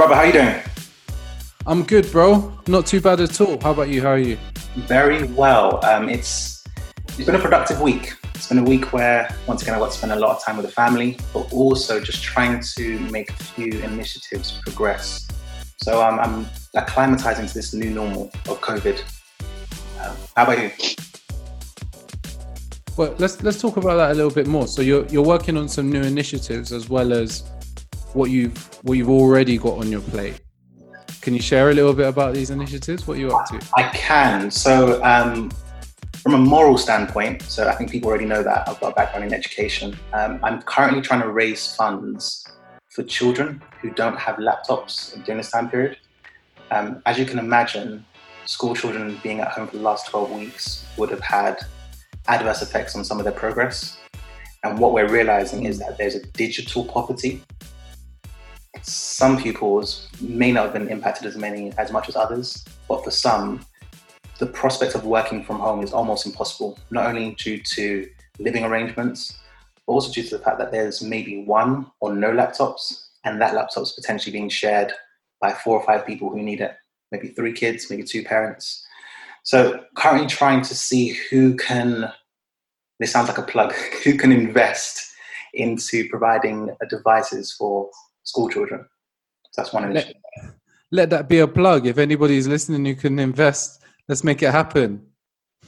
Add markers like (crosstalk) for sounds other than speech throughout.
Brother, how you doing? I'm good, bro. Not too bad at all. How about you? How are you? Very well. Um, it's it's been a productive week. It's been a week where once again I got to spend a lot of time with the family, but also just trying to make a few initiatives progress. So um, I'm acclimatizing to this new normal of COVID. Um, how about you? Well, let's let's talk about that a little bit more. So you're you're working on some new initiatives as well as what you've what you've already got on your plate. Can you share a little bit about these initiatives? What are you up to? I can. So um, from a moral standpoint, so I think people already know that I've got a background in education. Um, I'm currently trying to raise funds for children who don't have laptops during this time period. Um, as you can imagine, school children being at home for the last 12 weeks would have had adverse effects on some of their progress. And what we're realizing is that there's a digital poverty. Some pupils may not have been impacted as many as much as others, but for some, the prospect of working from home is almost impossible, not only due to living arrangements, but also due to the fact that there's maybe one or no laptops, and that laptop's potentially being shared by four or five people who need it, maybe three kids, maybe two parents. So currently trying to see who can, this sounds like a plug, (laughs) who can invest into providing devices for school children. So that's one initiative. Let, let that be a plug. If anybody's listening you can invest, let's make it happen.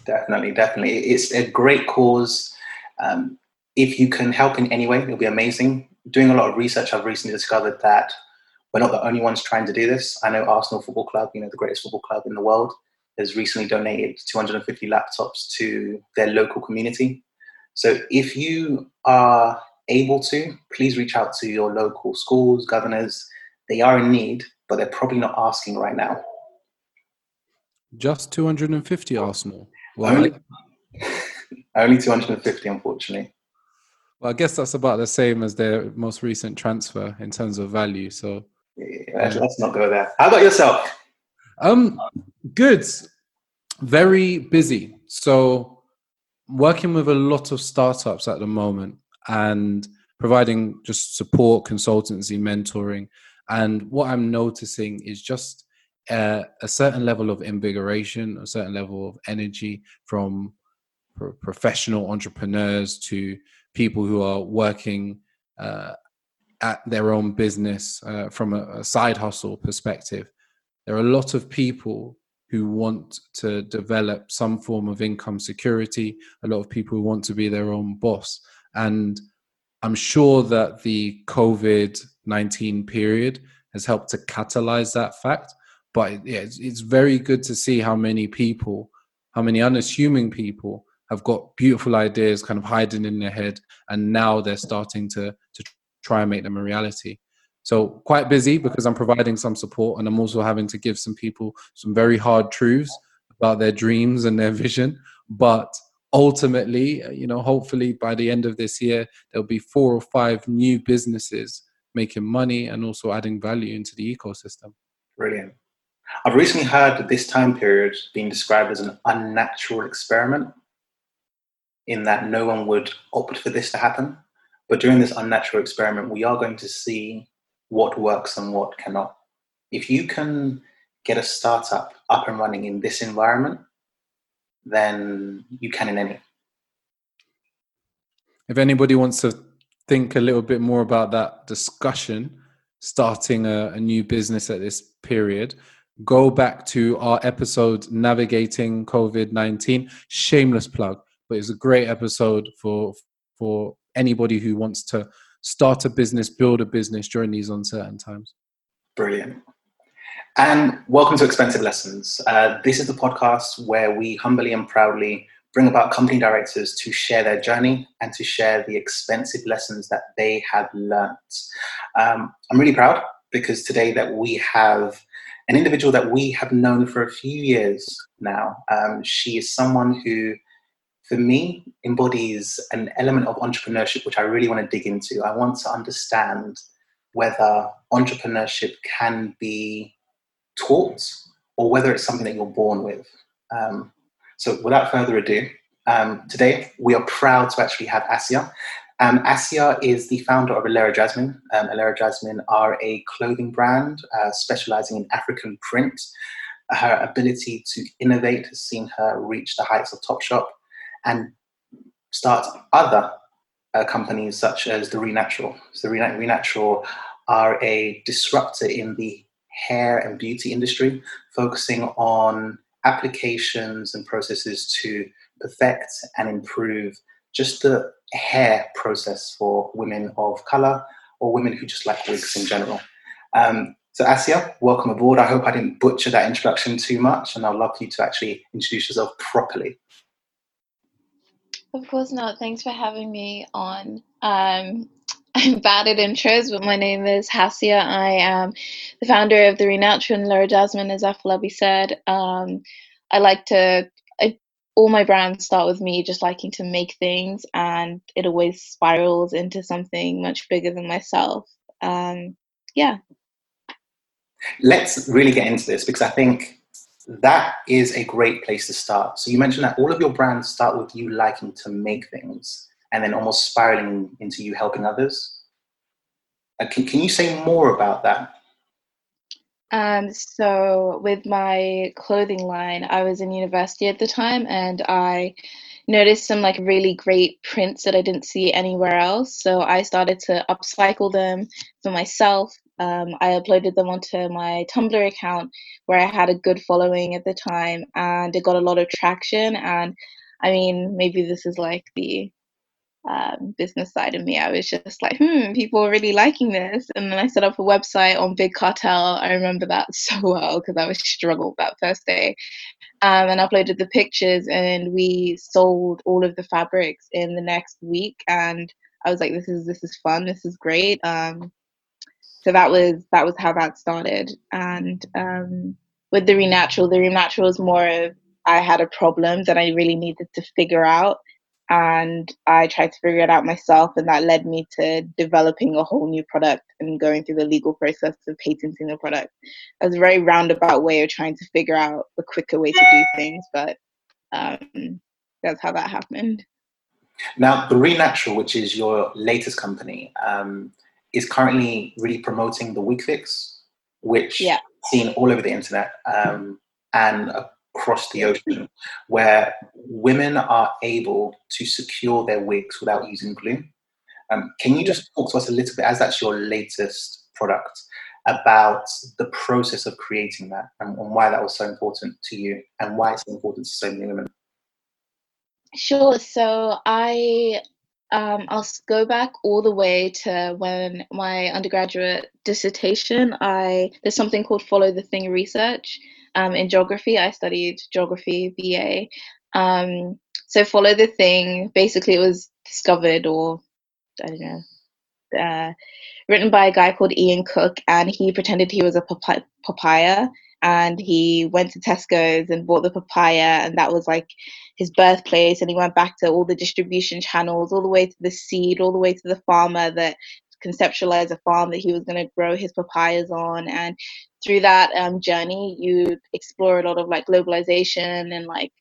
Definitely, definitely. It's a great cause. Um, if you can help in any way, it'll be amazing. Doing a lot of research, I've recently discovered that we're not the only ones trying to do this. I know Arsenal Football Club, you know, the greatest football club in the world, has recently donated 250 laptops to their local community. So if you are able to, please reach out to your local schools, governors. They are in need, but they're probably not asking right now. Just 250 Arsenal. Only, (laughs) only 250, unfortunately. Well, I guess that's about the same as their most recent transfer in terms of value. So yeah, let's not go there. How about yourself? Um, good. Very busy. So working with a lot of startups at the moment and providing just support, consultancy, mentoring. And what I'm noticing is just uh, a certain level of invigoration, a certain level of energy from pro- professional entrepreneurs to people who are working uh, at their own business uh, from a, a side hustle perspective. There are a lot of people who want to develop some form of income security, a lot of people who want to be their own boss. And I'm sure that the COVID 19 period has helped to catalyze that fact. But yeah, it's, it's very good to see how many people, how many unassuming people have got beautiful ideas kind of hiding in their head and now they're starting to to try and make them a reality. So quite busy because I'm providing some support and I'm also having to give some people some very hard truths about their dreams and their vision. But ultimately, you know, hopefully by the end of this year, there'll be four or five new businesses making money and also adding value into the ecosystem. Brilliant. I've recently heard this time period being described as an unnatural experiment, in that no one would opt for this to happen. But during this unnatural experiment, we are going to see what works and what cannot. If you can get a startup up and running in this environment, then you can in any. If anybody wants to think a little bit more about that discussion, starting a, a new business at this period, go back to our episode navigating COVID nineteen. Shameless plug, but it's a great episode for for anybody who wants to start a business, build a business during these uncertain times. Brilliant. And welcome to Expensive Lessons. Uh, this is the podcast where we humbly and proudly bring about company directors to share their journey and to share the expensive lessons that they have learnt. Um, I'm really proud because today that we have an individual that we have known for a few years now. Um, she is someone who for me, embodies an element of entrepreneurship which I really want to dig into. I want to understand whether entrepreneurship can be taught or whether it's something that you're born with. Um, so, without further ado, um, today we are proud to actually have Asia. Um, Asia is the founder of Alera Jasmine. Um, Alera Jasmine are a clothing brand uh, specializing in African print. Her ability to innovate has seen her reach the heights of Topshop and start other uh, companies such as the Renatural. So the Renatural are a disruptor in the hair and beauty industry, focusing on applications and processes to perfect and improve just the hair process for women of color or women who just like wigs in general. Um, so Asia, welcome aboard. I hope I didn't butcher that introduction too much, and I'd love you to actually introduce yourself properly. Of course not. Thanks for having me on. Um, I'm bad at intros, but my name is Hasia. I am the founder of the Renatural Alera Jasmine, as Afolabi said. Um, I like to, I, all my brands start with me just liking to make things, and it always spirals into something much bigger than myself. Um, yeah. Let's really get into this because I think that is a great place to start. So you mentioned that all of your brands start with you liking to make things and then almost spiraling into you helping others. Uh, can, can you say more about that? Um, so with my clothing line, I was in university at the time and I noticed some like really great prints that I didn't see anywhere else. So I started to upcycle them for myself um, I uploaded them onto my Tumblr account where I had a good following at the time and it got a lot of traction. And I mean, maybe this is like the um, business side of me. I was just like, hmm, people are really liking this. And then I set up a website on Big Cartel. I remember that (laughs) so well because I was struggled that first day. Um, and uploaded the pictures, and we sold all of the fabrics in the next week. And I was like, this is this is fun. This is great. Um, so that was that was how that started and um, with the renatural the renatural was more of i had a problem that i really needed to figure out and i tried to figure it out myself and that led me to developing a whole new product and going through the legal process of patenting the product it was a very roundabout way of trying to figure out a quicker way to do things but um, that's how that happened now the renatural which is your latest company um, is currently really promoting the wig fix, which yeah. seen all over the internet um, and across the ocean, where women are able to secure their wigs without using glue. Um, can you just talk to us a little bit, as that's your latest product, about the process of creating that and, and why that was so important to you and why it's important to so many women? Sure. So I um, I'll go back all the way to when my undergraduate dissertation. I there's something called follow the thing research. Um, in geography, I studied geography BA. Um, so follow the thing. Basically, it was discovered or I don't know, uh, written by a guy called Ian Cook, and he pretended he was a papaya, and he went to Tesco's and bought the papaya, and that was like his birthplace. And he went back to all the distribution channels, all the way to the seed, all the way to the farmer that conceptualized a farm that he was going to grow his papayas on. And through that um, journey, you explore a lot of like globalization and like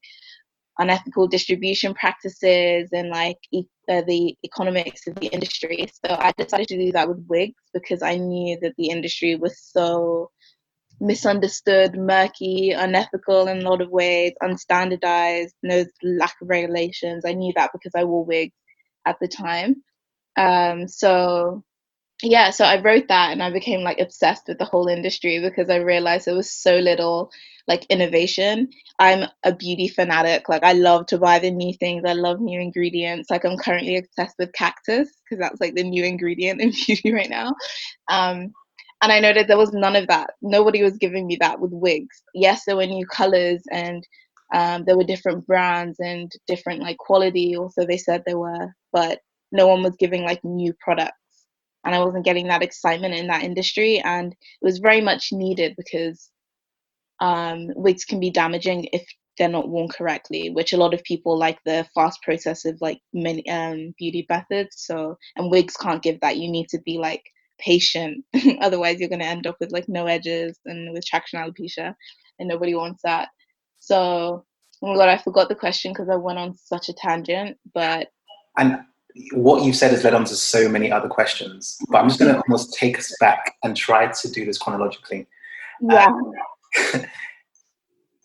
unethical distribution practices and like e- uh, the economics of the industry. So I decided to do that with wigs because I knew that the industry was so misunderstood, murky, unethical in a lot of ways, unstandardized, no lack of regulations. I knew that because I wore wigs at the time. Um, so yeah, so I wrote that and I became like obsessed with the whole industry because I realized there was so little like innovation. I'm a beauty fanatic. Like I love to buy the new things. I love new ingredients. Like I'm currently obsessed with cactus because that's like the new ingredient in (laughs) beauty right now. Um, and I noted there was none of that. Nobody was giving me that with wigs. Yes, there were new colors and um, there were different brands and different like quality. Also, they said there were, but no one was giving like new products, and I wasn't getting that excitement in that industry. And it was very much needed because um, wigs can be damaging if they're not worn correctly, which a lot of people like the fast process of like many um, beauty methods. So, and wigs can't give that. You need to be like patient. (laughs) Otherwise, you're going to end up with like no edges and with traction alopecia, and nobody wants that. So, oh my god, I forgot the question because I went on such a tangent. But and what you've said has led on to so many other questions, but I'm just going to almost take us back and try to do this chronologically. Yeah. Um, (laughs)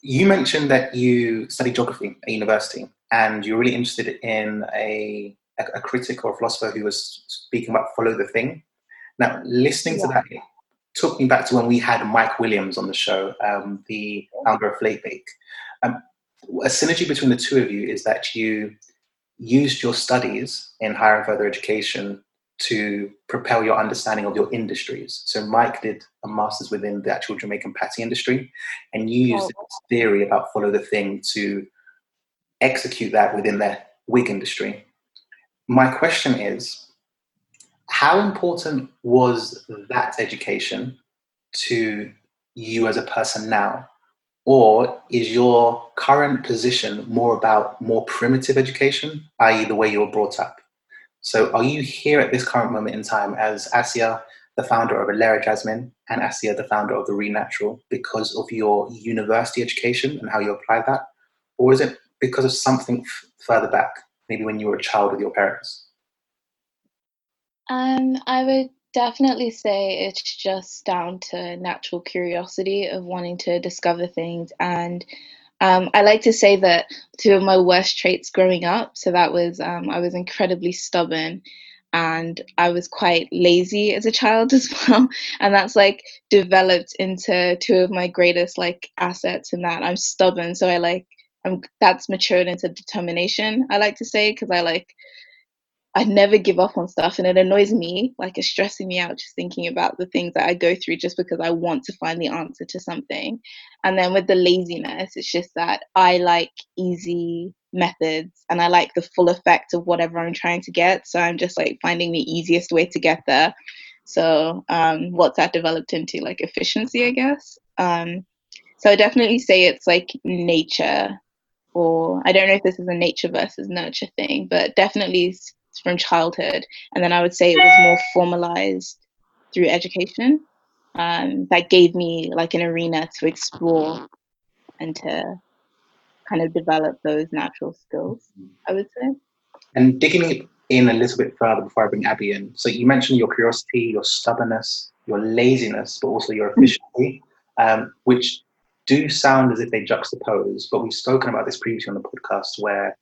you mentioned that you studied geography at university and you're really interested in a, a, a critic or a philosopher who was speaking about follow the thing. Now, listening yeah. to that took me back to when we had Mike Williams on the show, um, the founder of Flatebake. Um, a synergy between the two of you is that you used your studies in higher and further education to propel your understanding of your industries. So Mike did a master's within the actual Jamaican patty industry, and you oh, used oh. this theory about follow the thing to execute that within the wig industry. My question is, how important was that education to you as a person now? Or is your current position more about more primitive education, i.e., the way you were brought up? So, are you here at this current moment in time as Asia, the founder of Alera Jasmine, and Asia, the founder of the Renatural, because of your university education and how you apply that? Or is it because of something f- further back, maybe when you were a child with your parents? Um, I would definitely say it's just down to natural curiosity of wanting to discover things. And um, I like to say that two of my worst traits growing up, so that was um, I was incredibly stubborn and I was quite lazy as a child (laughs) as well. And that's like developed into two of my greatest like assets in that I'm stubborn. So I like, I'm, that's matured into determination, I like to say, because I like I never give up on stuff and it annoys me, like it's stressing me out just thinking about the things that I go through just because I want to find the answer to something. And then with the laziness, it's just that I like easy methods and I like the full effect of whatever I'm trying to get. So I'm just like finding the easiest way to get there. So um, what's that developed into? Like efficiency, I guess. Um, so I definitely say it's like nature or I don't know if this is a nature versus nurture thing, but definitely from childhood. And then I would say it was more formalized through education um, that gave me like an arena to explore and to kind of develop those natural skills, I would say. And digging in a little bit further before I bring Abby in. So you mentioned your curiosity, your stubbornness, your laziness, but also your efficiency, um, which do sound as if they juxtapose. But we've spoken about this previously on the podcast where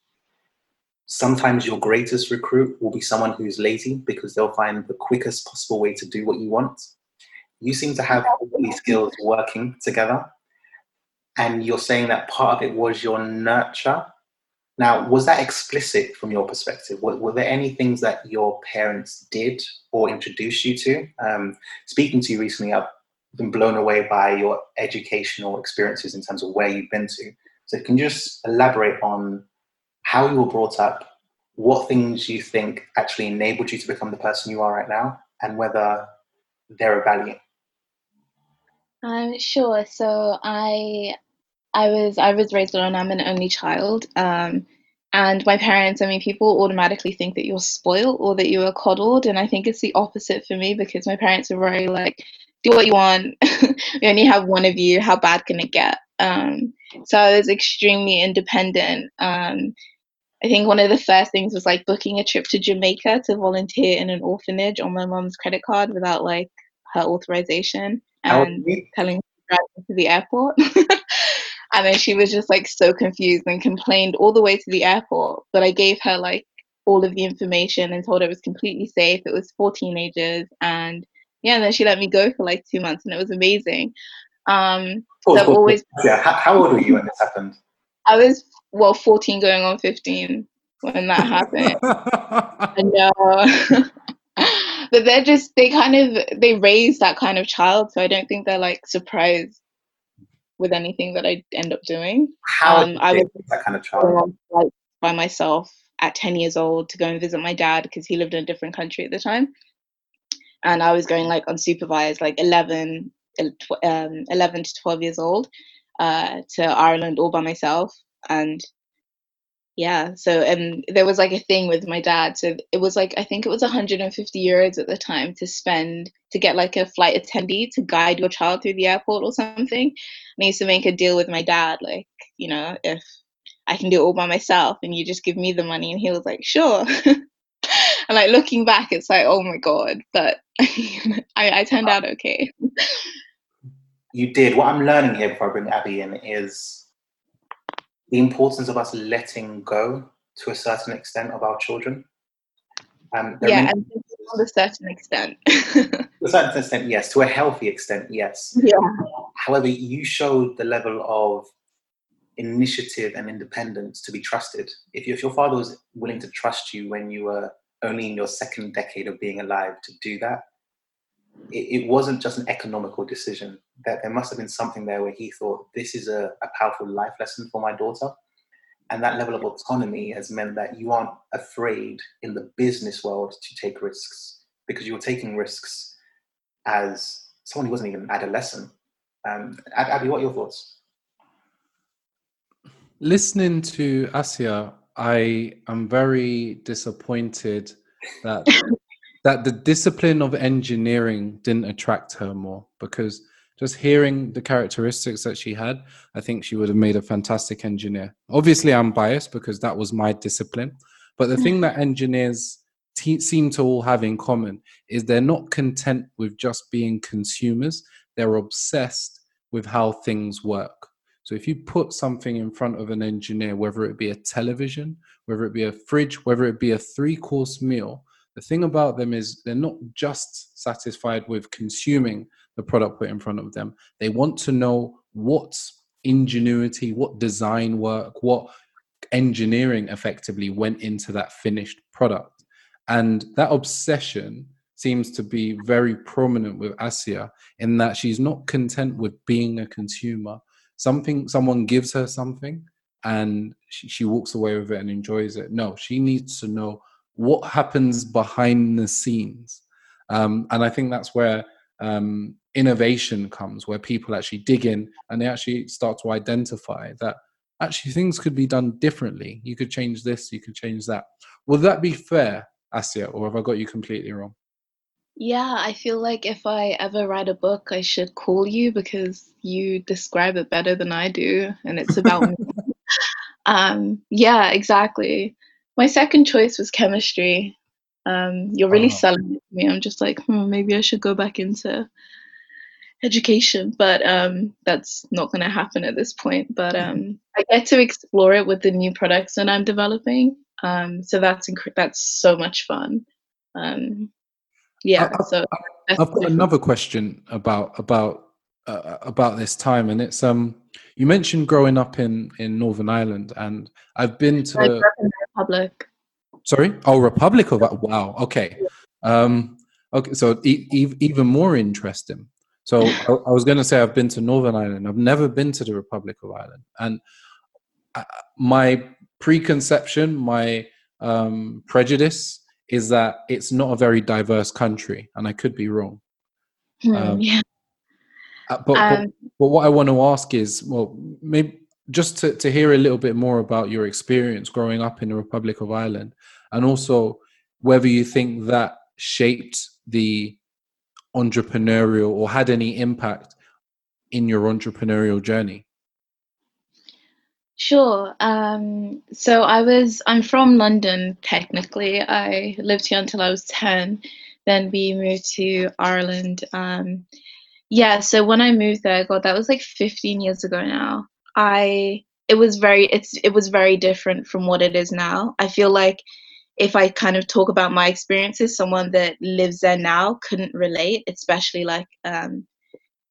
sometimes your greatest recruit will be someone who's lazy because they'll find the quickest possible way to do what you want. You seem to have all these skills working together. And you're saying that part of it was your nurture. Now, was that explicit from your perspective? Were, were there any things that your parents did or introduced you to? Um, speaking to you recently, I've been blown away by your educational experiences in terms of where you've been to. So, can you just elaborate on how you were brought up, what things you think actually enabled you to become the person you are right now, and whether they're of value. Um, sure. So I, I was I was raised alone. I'm an only child. Um, and my parents, I mean, people automatically think that you're spoiled or that you were coddled, and I think it's the opposite for me because my parents are very like, do what you want. (laughs) we only have one of you. How bad can it get? Um, so I was extremely independent. Um, I think one of the first things was like booking a trip to Jamaica to volunteer in an orphanage on my mom's credit card without like her authorization and telling her to drive to the airport. (laughs) and then she was just like so confused and complained all the way to the airport. But I gave her like all of the information and told her it was completely safe. It was for teenagers and yeah, and then she let me go for like two months and it was amazing. Um, so I've always yeah. How, how old were you when this happened? I was well 14 going on 15 when that happened. (laughs) I know. (laughs) but they're just they kind of they raise that kind of child, so I don't think they're like surprised with anything that I end up doing. How um, I was that kind of child like, by myself at 10 years old to go and visit my dad because he lived in a different country at the time. And I was going like unsupervised, like 11, um, 11 to 12 years old uh, to Ireland all by myself. And yeah so and there was like a thing with my dad so it was like i think it was 150 euros at the time to spend to get like a flight attendee to guide your child through the airport or something. And i used to make a deal with my dad like you know if i can do it all by myself and you just give me the money. And he was like sure. (laughs) And like looking back, it's like, oh my god, but (laughs) I, I turned out okay. You did. What I'm learning here before I bring Abby in is the importance of us letting go to a certain extent of our children. Um, yeah, and to a certain extent. to (laughs) a certain extent, yes. To a healthy extent, yes. Yeah. However, you showed the level of initiative and independence to be trusted. If, if your father was willing to trust you when you were only in your second decade of being alive to do that, it, it wasn't just an economical decision. That there must have been something there where he thought this is a, a powerful life lesson for my daughter. And that level of autonomy has meant that you aren't afraid in the business world to take risks because you're taking risks as someone who wasn't even an adolescent. Um, Abby, what are your thoughts? Listening to Asia, I am very disappointed that (laughs) that the discipline of engineering didn't attract her more because just hearing the characteristics that she had, I think she would have made a fantastic engineer. Obviously, I'm biased because that was my discipline. But the mm-hmm. thing that engineers te- seem to all have in common is they're not content with just being consumers, they're obsessed with how things work. So if you put something in front of an engineer, whether it be a television, whether it be a fridge, whether it be a three course meal, the thing about them is they're not just satisfied with consuming the product put in front of them. They want to know what ingenuity, what design work, what engineering effectively went into that finished product. And that obsession seems to be very prominent with Asia in that she's not content with being a consumer. Something someone gives her something and she, she walks away with it and enjoys it. No, she needs to know what happens behind the scenes. Um, and I think that's where um, innovation comes, where people actually dig in and they actually start to identify that actually things could be done differently. You could change this, you could change that. Will that be fair, Asia, or have I got you completely wrong? Yeah, I feel like if I ever write a book, I should call you because you describe it better than I do, and it's about me. (laughs) Um, yeah, exactly. My second choice was chemistry. Um, you're really oh. selling it to me. I'm just like, hmm, maybe I should go back into education, but um, that's not going to happen at this point. But um, I get to explore it with the new products that I'm developing. Um, so that's inc- that's so much fun. Um, yeah. I, so I've got another question about about uh, about this time, and it's um you mentioned growing up in in Northern Ireland, and I've been to Republic. Sorry, oh Republic of Ireland. wow. Okay, um, okay. So e- e- even more interesting. So I, I was going to say I've been to Northern Ireland. I've never been to the Republic of Ireland, and I, my preconception, my um, prejudice is that it's not a very diverse country, and I could be wrong. Hmm, um, yeah. Uh, but, um, but, but what I want to ask is, well, maybe just to, to hear a little bit more about your experience growing up in the Republic of Ireland, and also whether you think that shaped the entrepreneurial or had any impact in your entrepreneurial journey. Sure. Um, so I was, I'm from London technically. I lived here until I was 10. Then we moved to Ireland. Um, yeah, so when I moved there, God, that was like 15 years ago now. I it was very it's it was very different from what it is now. I feel like if I kind of talk about my experiences, someone that lives there now couldn't relate, especially like um,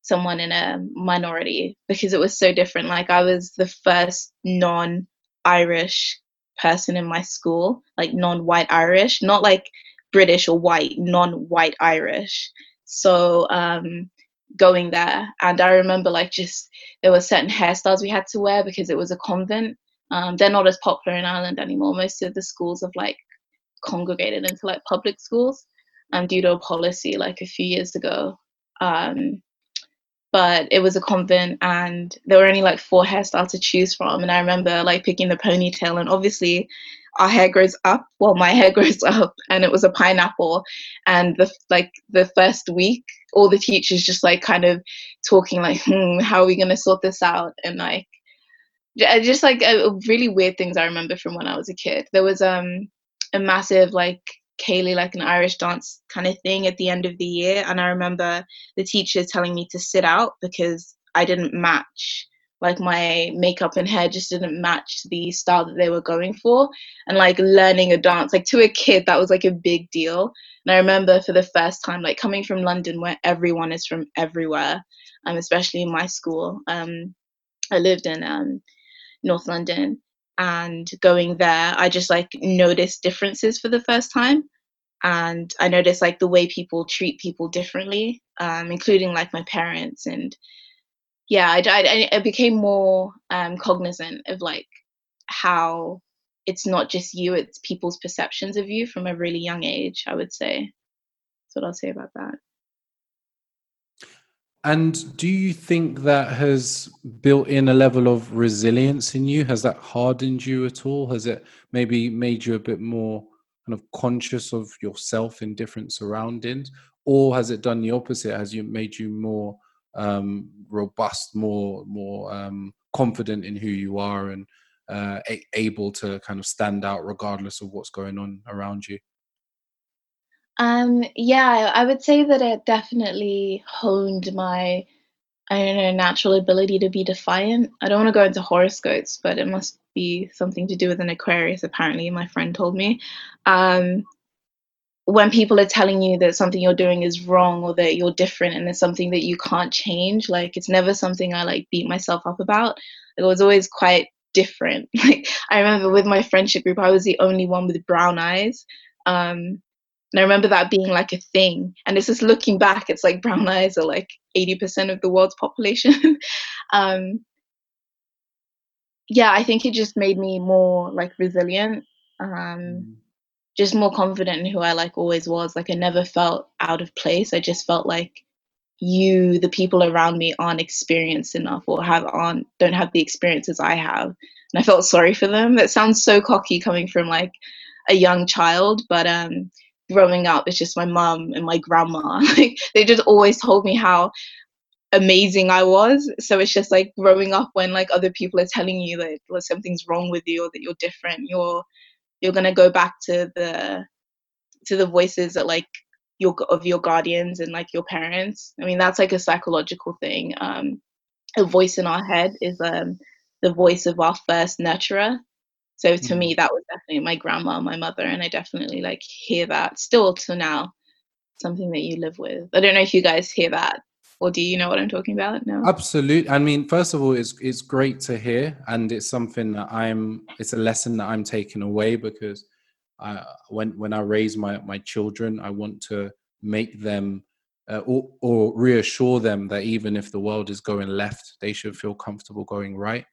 someone in a minority because it was so different. Like I was the first non-Irish person in my school, like non-white Irish, not like British or white, non-white Irish. So um, going there. And I remember like just there were certain hairstyles we had to wear because it was a convent. Um, they're not as popular in Ireland anymore. Most of the schools have like congregated into like public schools um, due to a policy like a few years ago. Um, but it was a convent and there were only like four hairstyles to choose from. And I remember like picking the ponytail and obviously our hair grows up. Well my (laughs) hair grows up and it was a pineapple. And the like the first week all the teachers just like kind of talking like hmm, how are we going to sort this out? And like just like uh, really weird things i remember from when i was a kid. There was um a massive like Ceilidh, like an Irish dance kind of thing at the end of the year. And I remember the teacher telling me to sit out because I didn't match like my makeup and hair just didn't match the style that they were going for and like learning a dance like to a kid that was like a big deal and i remember for the first time like coming from london where everyone is from everywhere um, especially in my school um, i lived in um, north london and going there i just like noticed differences for the first time and i noticed like the way people treat people differently um, including like my parents and yeah, I, I, I became more um, cognizant of like how it's not just you, it's people's perceptions of you from a really young age, I would say. That's what I'll say about that. And do you think that has built in a level of resilience in you? Has that hardened you at all? Has it maybe made you a bit more kind of conscious of yourself in different surroundings? Or has it done the opposite? Has you made you more um, robust, more more um, confident in who you are, and uh, a- able to kind of stand out regardless of what's going on around you? Um, yeah, I would say that it definitely honed my, I don't know, natural ability to be defiant. I don't want to go into horoscopes, but it must be something to do with an Aquarius. Apparently, my friend told me. Um, when people are telling you that something you're doing is wrong or that you're different and it's something that you can't change like it's never something i like beat myself up about it was always quite different (laughs) like i remember with my friendship group i was the only one with brown eyes um and i remember that being like a thing and it's just looking back it's like brown (laughs) eyes are like 80% of the world's population (laughs) um yeah i think it just made me more like resilient um mm just more confident in who I like always was. Like I never felt out of place. I just felt like you, the people around me, aren't experienced enough or have aren't don't have the experiences I have. And I felt sorry for them. That sounds so cocky coming from like a young child, but um growing up it's just my mum and my grandma. (laughs) Like they just always told me how amazing I was. So it's just like growing up when like other people are telling you that something's wrong with you or that you're different, you're you're to go back to the to the voices that like your of your guardians and like your parents i mean that's like a psychological thing um a voice in our head is um the voice of our first nurturer so to mm. me that was definitely my grandma my mother and i definitely like hear that still to now something that you live with i don't know if you guys hear that or do you know what I'm talking about? No. Absolutely. I mean, first of all, it's it's great to hear, and it's something that I'm. It's a lesson that I'm taking away because I, when when I raise my my children, I want to make them uh, or, or reassure them that even if the world is going left, they should feel comfortable going right.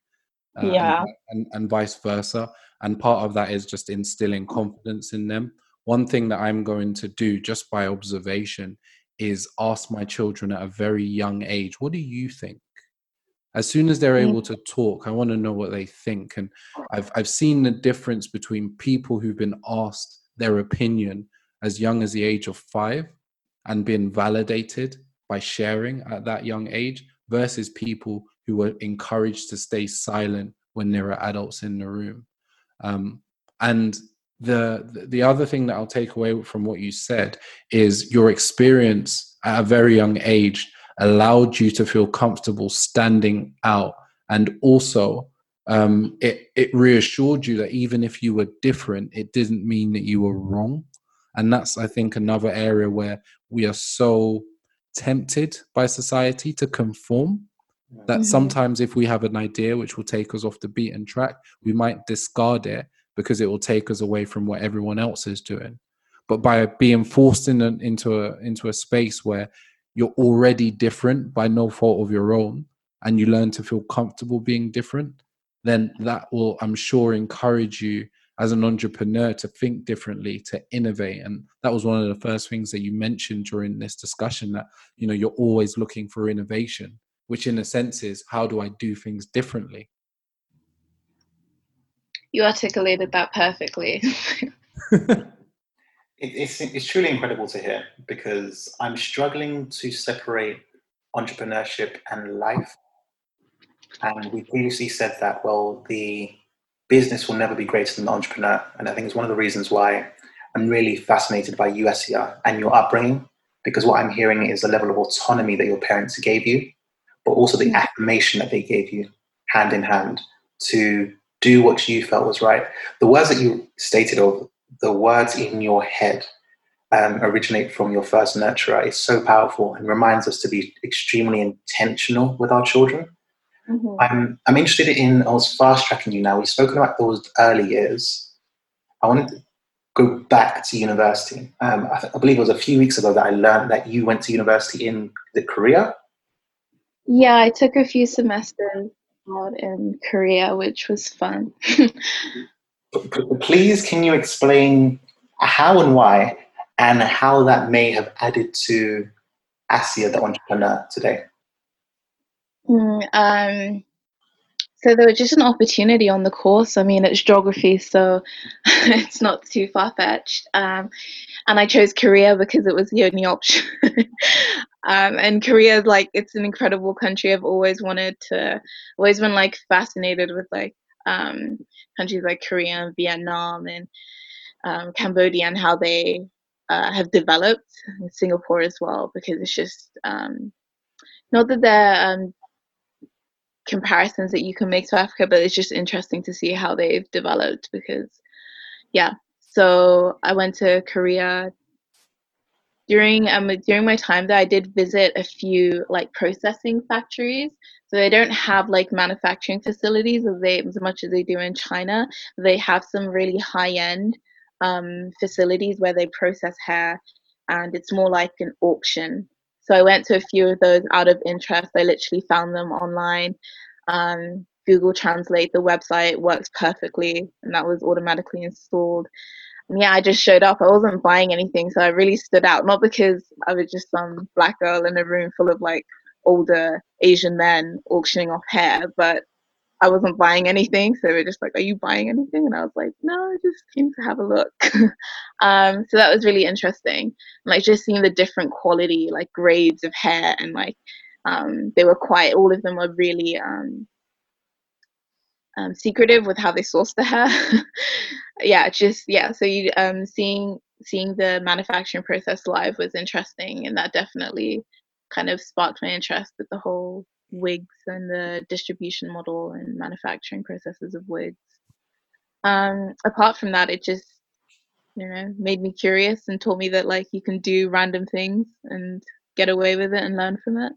Uh, yeah. And, and, and vice versa. And part of that is just instilling confidence in them. One thing that I'm going to do just by observation is ask my children at a very young age, what do you think? As soon as they're able to talk, I want to know what they think. And I've I've seen the difference between people who've been asked their opinion as young as the age of five and been validated by sharing at that young age versus people who were encouraged to stay silent when there are adults in the room. Um, and the the other thing that I'll take away from what you said is your experience at a very young age allowed you to feel comfortable standing out, and also um, it it reassured you that even if you were different, it didn't mean that you were wrong, and that's I think another area where we are so tempted by society to conform that mm-hmm. sometimes if we have an idea which will take us off the beaten track, we might discard it because it will take us away from what everyone else is doing. But by being forced in a, into a into a space where you're already different by no fault of your own, and you learn to feel comfortable being different, then that will, I'm sure, encourage you as an entrepreneur to think differently, to innovate. And that was one of the first things that you mentioned during this discussion that you know you're always looking for innovation, which in a sense is how do I do things differently? you articulated that perfectly. (laughs) it, it's, it's truly incredible to hear because I'm struggling to separate entrepreneurship and life. And we previously said that, well, the business will never be greater than the entrepreneur. And I think it's one of the reasons why I'm really fascinated by you, Assia, and your upbringing because what I'm hearing is the level of autonomy that your parents gave you, but also the affirmation that they gave you hand in hand to do what you felt was right. The words that you stated, or the words in your head, um, originate from your first nurturer is so powerful and reminds us to be extremely intentional with our children. Mm-hmm. I'm, I'm interested in, I was fast tracking you now. We've spoken about those early years. I wanted to go back to university. Um, I, th- I, believe it was a few weeks ago that I learned that you went to university in the Korea. Yeah, I took a few semesters out in Korea, which was fun. Please, can you explain how and why and how that may have added to Assia, the entrepreneur, today? Mm, um, so there was just an opportunity on the course. I mean, it's geography, so (laughs) it's not too far fetched. Um, and I chose Korea because it was the only option. (laughs) um, and Korea is like it's an incredible country. I've always wanted to, always been like fascinated with like um, countries like Korea and Vietnam and um, Cambodia and how they uh, have developed Singapore as well because it's just um, not that they're um, comparisons that you can make to Africa, but it's just interesting to see how they've developed because, yeah. So I went to Korea during um during my time there. I did visit a few like processing factories. So they don't have like manufacturing facilities as they as much as they do in China. They have some really high end um, facilities where they process hair, and it's more like an auction. So I went to a few of those out of interest. I literally found them online. Um, Google Translate, the website works perfectly, and that was automatically installed. And yeah, I just showed up. I wasn't buying anything, so I really stood out. Not because I was just some black girl in a room full of like older Asian men auctioning off hair, but I wasn't buying anything. So they were just like, Are you buying anything? And I was like, No, I just came to have a look. (laughs) um, so that was really interesting. Like just seeing the different quality, like grades of hair and like um, they were quite all of them were really um, um, secretive with how they sourced the hair. (laughs) yeah, just yeah. So you um, seeing seeing the manufacturing process live was interesting, and that definitely kind of sparked my interest with the whole wigs and the distribution model and manufacturing processes of wigs. Um, apart from that, it just you know made me curious and taught me that like you can do random things and get away with it and learn from it.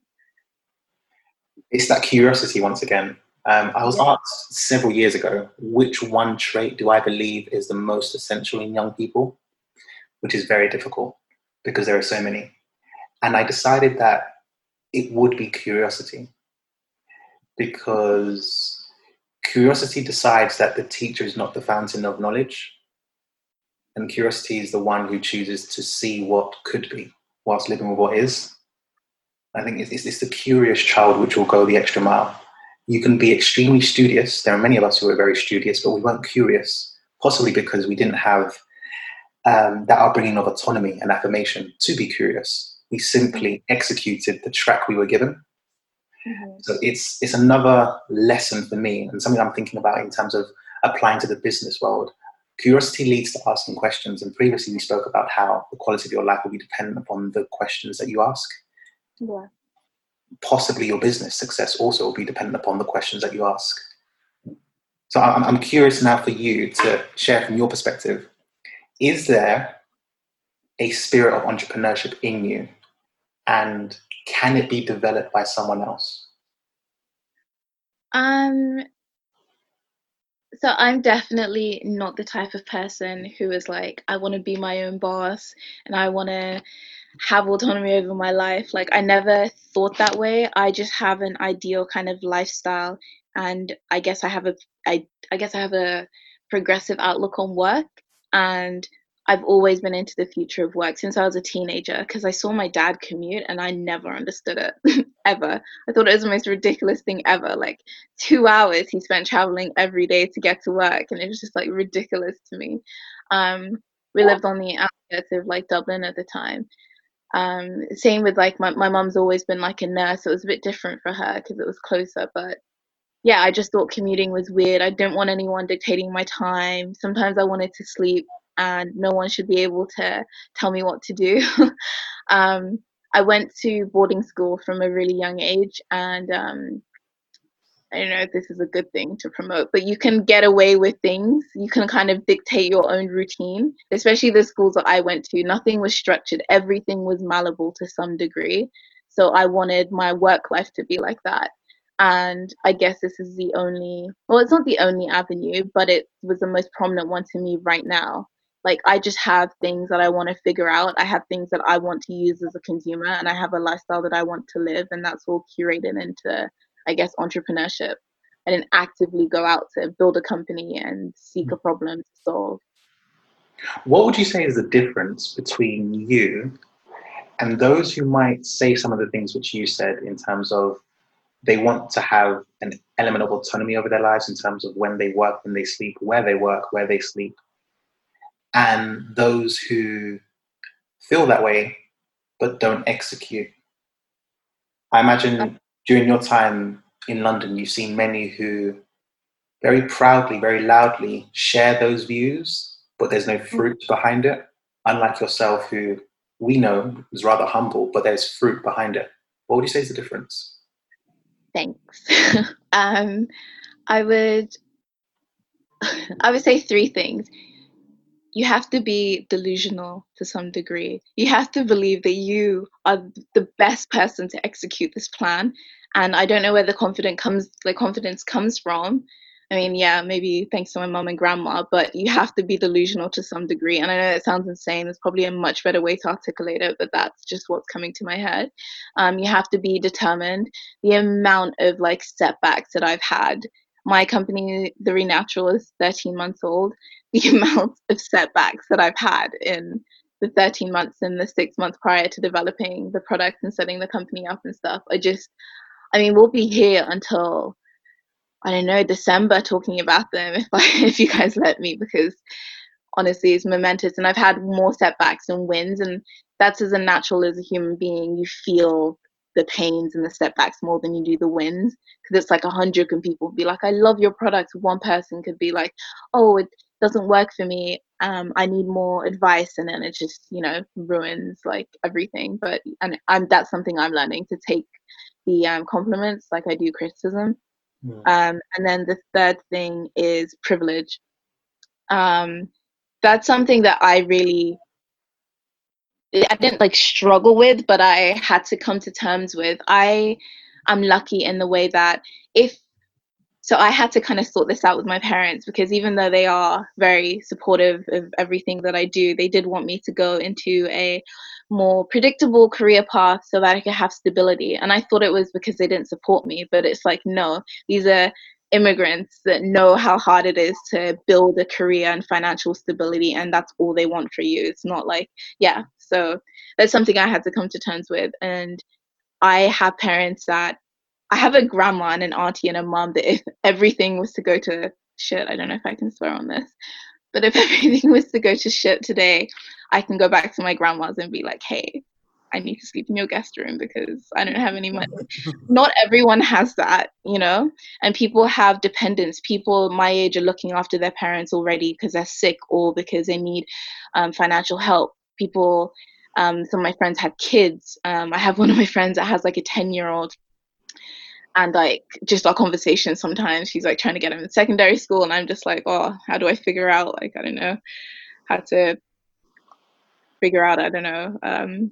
It's that curiosity once again. Um, I was yeah. asked several years ago which one trait do I believe is the most essential in young people, which is very difficult because there are so many. And I decided that it would be curiosity because curiosity decides that the teacher is not the fountain of knowledge, and curiosity is the one who chooses to see what could be whilst living with what is. I think it's, it's the curious child which will go the extra mile. You can be extremely studious. There are many of us who are very studious, but we weren't curious, possibly because we didn't have um, that upbringing of autonomy and affirmation to be curious. We simply executed the track we were given Mm-hmm. So it's it's another lesson for me and something I'm thinking about in terms of applying to the business world. Curiosity leads to asking questions, and previously we spoke about how the quality of your life will be dependent upon the questions that you ask. Yeah. Possibly your business success also will be dependent upon the questions that you ask. So I'm, I'm curious now for you to share from your perspective. Is there a spirit of entrepreneurship in you? And can it be developed by someone else? Um, so I'm definitely not the type of person who is like, I want to be my own boss and I want to have autonomy over my life. Like I never thought that way. I just have an ideal kind of lifestyle and I guess I have a I I guess I have a progressive outlook on work and I've always been into the future of work since I was a teenager because I saw my dad commute and I never understood it (laughs) ever. I thought it was the most ridiculous thing ever. Like two hours he spent traveling every day to get to work, and it was just like ridiculous to me. Um, we lived on the outskirts of like Dublin at the time. Um, same with like my my mom's always been like a nurse, so it was a bit different for her because it was closer. But yeah, I just thought commuting was weird. I didn't want anyone dictating my time. Sometimes I wanted to sleep and no one should be able to tell me what to do. (laughs) um, I went to boarding school from a really young age, and um, I don't know if this is a good thing to promote, but you can get away with things. You can kind of dictate your own routine, especially the schools that I went to. Nothing was structured, everything was malleable to some degree. So I wanted my work life to be like that. And I guess this is the only, well, it's not the only avenue, but it was the most prominent one to me right now. Like, I just have things that I want to figure out. I have things that I want to use as a consumer, and I have a lifestyle that I want to live, and that's all curated into I guess, entrepreneurship and then actively go out to build a company and seek hmm. a problem to solve. What would you say is the difference between you and those who might say some of the things which you said in terms of they want to have an element of autonomy over their lives in terms of when they work, when they sleep, where they work, where they sleep, and those who feel that way but don't execute? I imagine during your time in London, you've seen many who very proudly, very loudly share those views, but there's no fruit behind it. Unlike yourself, who we know is rather humble, but there's fruit behind it. What would you say is the difference? Thanks. (laughs) um, I would, (laughs) I would say three things. You have to be delusional to some degree. You have to believe that you are the best person to execute this plan and I don't know where the confidence comes the confidence comes from. I mean, yeah, maybe thanks to my mom and grandma, but you have to be delusional to some degree. And I know it sounds insane. There's probably a much better way to articulate it, but that's just what's coming to my head. Um, you have to be determined. The amount of like setbacks that I've had. My company, The Renatural, is 13 months old. (laughs) The amount of setbacks that I've had in the 13 months and the six months prior to developing the product and setting the company up and stuff. I just I mean, we'll be here until I don't know December talking about them (laughs) if I, if you guys let me because honestly it's momentous and I've had more setbacks and wins and that's as a natural as a human being you feel the pains and the setbacks more than you do the wins because it's like a hundred can people be like I love your product one person could be like oh it doesn't work for me um, I need more advice and then it just you know ruins like everything but and I'm that's something I'm learning to take the um, compliments like I do criticism. Mm. Um, and then the third thing is privilege. Um, that's something that I really I didn't like struggle with, but I had to come to terms with. I am lucky in the way that if so I had to kind of sort this out with my parents because even though they are very supportive of everything that I do, they did want me to go into a more predictable career path so that I could have stability. And I thought it was because they didn't support me, but it's like, no, these are immigrants that know how hard it is to build a career and financial stability, and that's all they want for you. It's not like, yeah. So that's something I had to come to terms with. And I have parents that I have a grandma and an auntie and a mom that if (laughs) everything was to go to shit, I don't know if I can swear on this, but if (laughs) everything was to go to shit today, I can go back to my grandma's and be like, hey, I need to sleep in your guest room because I don't have any money. (laughs) Not everyone has that, you know, and people have dependents. People my age are looking after their parents already because they're sick or because they need um, financial help. People, um, some of my friends have kids. Um, I have (laughs) one of my friends that has like a 10 year old and like just our conversation sometimes she's like trying to get him in secondary school and i'm just like oh how do i figure out like i don't know how to figure out i don't know um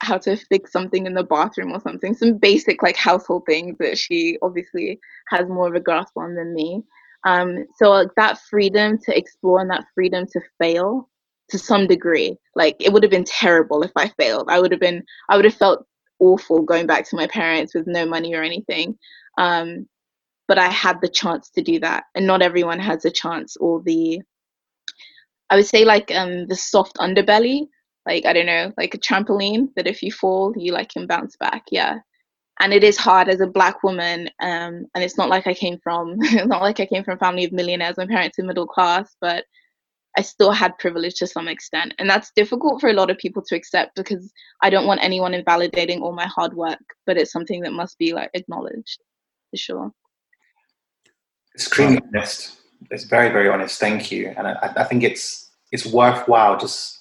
how to fix something in the bathroom or something. Some basic like household things that she obviously has more of a grasp on than me. Um so like that freedom to explore and that freedom to fail to some degree like it would have been terrible if i failed i would have been i would have felt awful going back to my parents with no money or anything. Um, but I had the chance to do that, and not everyone has a chance or the. I would say like um the soft underbelly, like I don't know, like a trampoline that if you fall, you like can bounce back. Yeah, and it is hard as a black woman um, and it's not like i came from it's (laughs) not like i came from a family of millionaires my parents are middle class but I still had privilege to some extent. And that's difficult for a lot of people to accept because I don't want anyone invalidating all my hard work, but it's something that must be like acknowledged for sure. Extremely honest. It's very, very honest. Thank you. And I, I think it's it's worthwhile just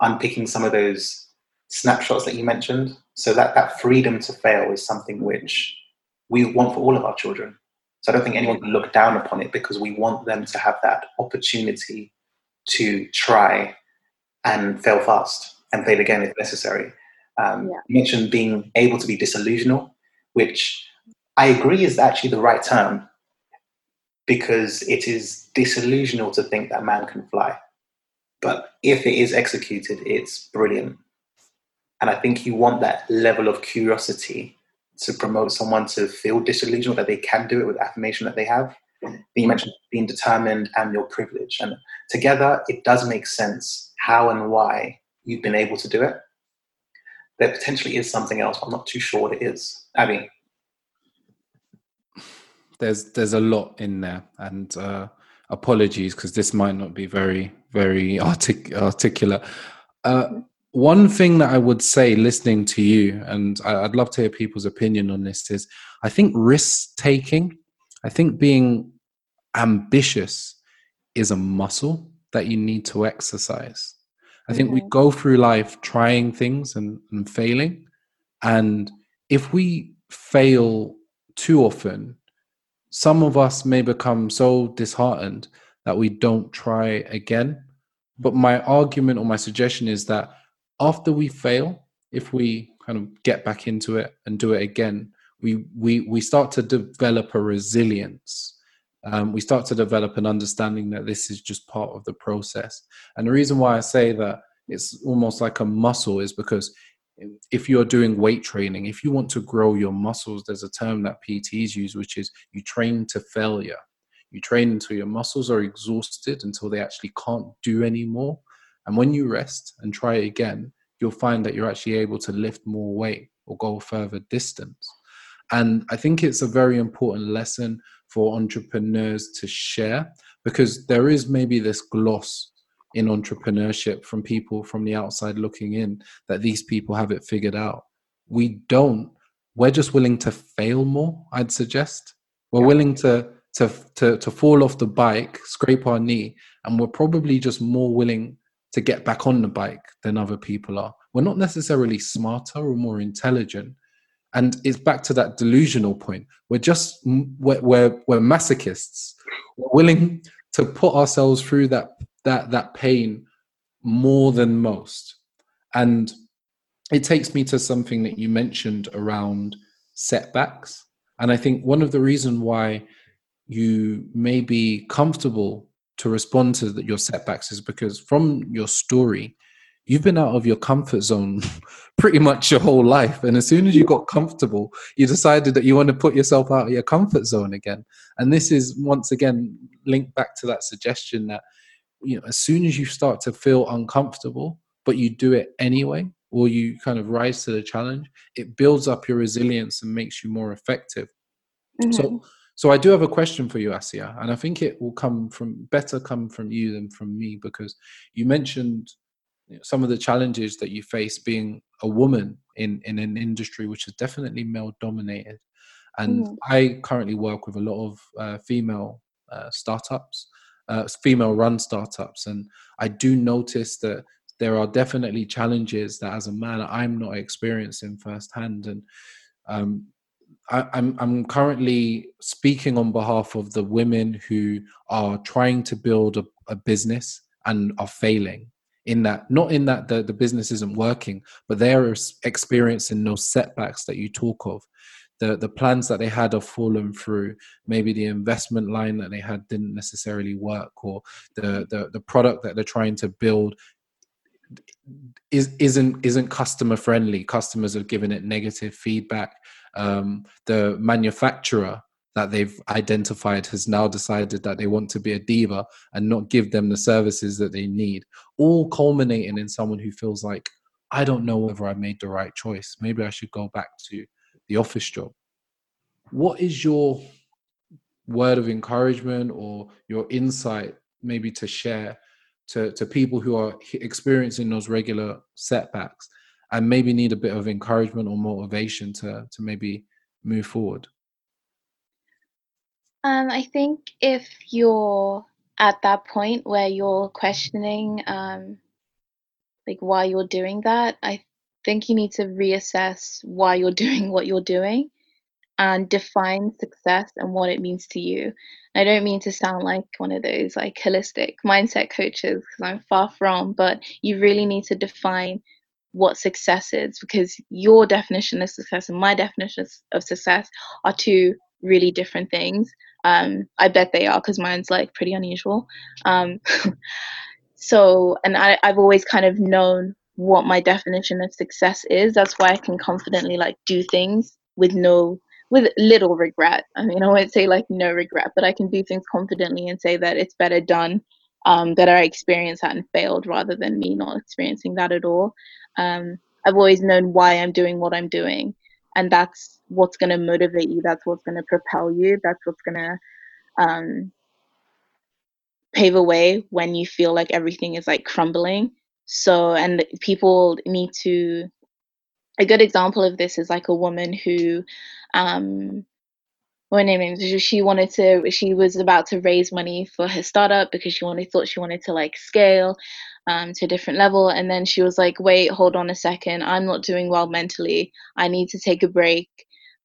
unpicking some of those snapshots that you mentioned. So that that freedom to fail is something which we want for all of our children. So I don't think anyone can look down upon it because we want them to have that opportunity to try and fail fast and fail again if necessary. Um, yeah. You mentioned being able to be disillusional, which I agree is actually the right term because it is disillusional to think that man can fly. But if it is executed, it's brilliant. And I think you want that level of curiosity to promote someone to feel disillusioned that they can do it with affirmation that they have. You mentioned being determined and your privilege. And together, it does make sense how and why you've been able to do it. There potentially is something else, I'm not too sure what it is. Abby, there's there's a lot in there, and uh, apologies because this might not be very very artic- articulate. Uh, one thing that I would say, listening to you, and I, would love to hear people's opinion on this, is I think risk taking, I think being ambitious is a muscle that you need to exercise. I think we mm-hmm. go through life trying things and, and failing. And if we fail too often, some of us may become so disheartened that we don't try again. But my argument or my suggestion is that after we fail, if we kind of get back into it and do it again, we we we start to develop a resilience. Um, we start to develop an understanding that this is just part of the process. And the reason why I say that it's almost like a muscle is because if you're doing weight training, if you want to grow your muscles, there's a term that PTs use, which is you train to failure. You train until your muscles are exhausted, until they actually can't do anymore. And when you rest and try again, you'll find that you're actually able to lift more weight or go a further distance. And I think it's a very important lesson for entrepreneurs to share because there is maybe this gloss in entrepreneurship from people from the outside looking in that these people have it figured out. We don't. We're just willing to fail more, I'd suggest. We're yeah. willing to, to to to fall off the bike, scrape our knee, and we're probably just more willing to get back on the bike than other people are. We're not necessarily smarter or more intelligent. And it's back to that delusional point. We're just we're, we're, we're masochists. We're willing to put ourselves through that that that pain more than most and it takes me to something that you mentioned around setbacks and i think one of the reason why you may be comfortable to respond to your setbacks is because from your story you've been out of your comfort zone (laughs) pretty much your whole life. And as soon as you got comfortable you decided that you want to put yourself out of your comfort zone again. And this is once again linked back to that suggestion that you know as soon as you start to feel uncomfortable but you do it anyway or you kind of rise to the challenge it builds up your resilience and makes you more effective. Mm-hmm. so so i do have a question for you asia and i think it will come from better come from you than from me because you mentioned some of the challenges that you face being a woman in in an industry which is definitely male dominated and mm-hmm. i currently work with a lot of uh, female uh, startups uh, female run startups. And I do notice that there are definitely challenges that as a man I'm not experiencing firsthand. And um, I, I'm, I'm currently speaking on behalf of the women who are trying to build a, a business and are failing in that not in that the, the business isn't working but they're experiencing those setbacks that you talk of. The the plans that they had have fallen through. Maybe the investment line that they had didn't necessarily work or the the, the product that they're trying to build is isn't isn't customer friendly. Customers have given it negative feedback. Um, the manufacturer that they've identified has now decided that they want to be a diva and not give them the services that they need all culminating in someone who feels like i don't know whether i made the right choice maybe i should go back to the office job. What is your word of encouragement or your insight, maybe to share to, to people who are experiencing those regular setbacks and maybe need a bit of encouragement or motivation to, to maybe move forward? Um, I think if you're at that point where you're questioning um, like why you're doing that, I think you need to reassess why you're (laughs) doing what you're doing and define success and what it means to you. I don't mean to sound like one of those like holistic mindset coaches because I'm far from, but you really need to define what success is because your definition of success and my definition of success are two really different things. Um, I bet they are because mine's like pretty unusual. Um, (laughs) so, and I, I've always kind of known what my definition of success is. That's why I can confidently like do things with no with little regret. I mean, I won't say like no regret, but I can do things confidently and say that it's better done, um, that I experienced that and failed rather than me not experiencing that at all. Um, I've always known why I'm doing what I'm doing, and that's what's going to motivate you. That's what's going to propel you. That's what's going to um, pave a way when you feel like everything is like crumbling. So, and people need to. A good example of this is like a woman who um, what name is she wanted to she was about to raise money for her startup because she wanted thought she wanted to like scale um, to a different level. And then she was like wait hold on a second. I'm not doing well mentally. I need to take a break.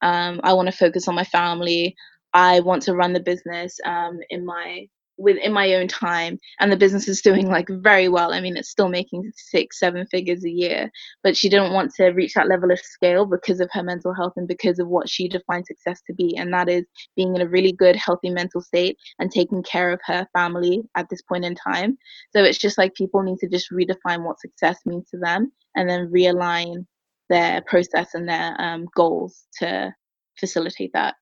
Um, i want to focus on my family. I want to run the business um, in my within my own time and the business is doing like very well. I mean it's still making six seven figures a year but she didn't want to reach that level of scale because of her mental health and because of what she defined success to be and that is being in a really good healthy mental state and taking care of her family at this point in time. So it's just like people need to just redefine what success means to them and then realign their process and their um, goals to facilitate that.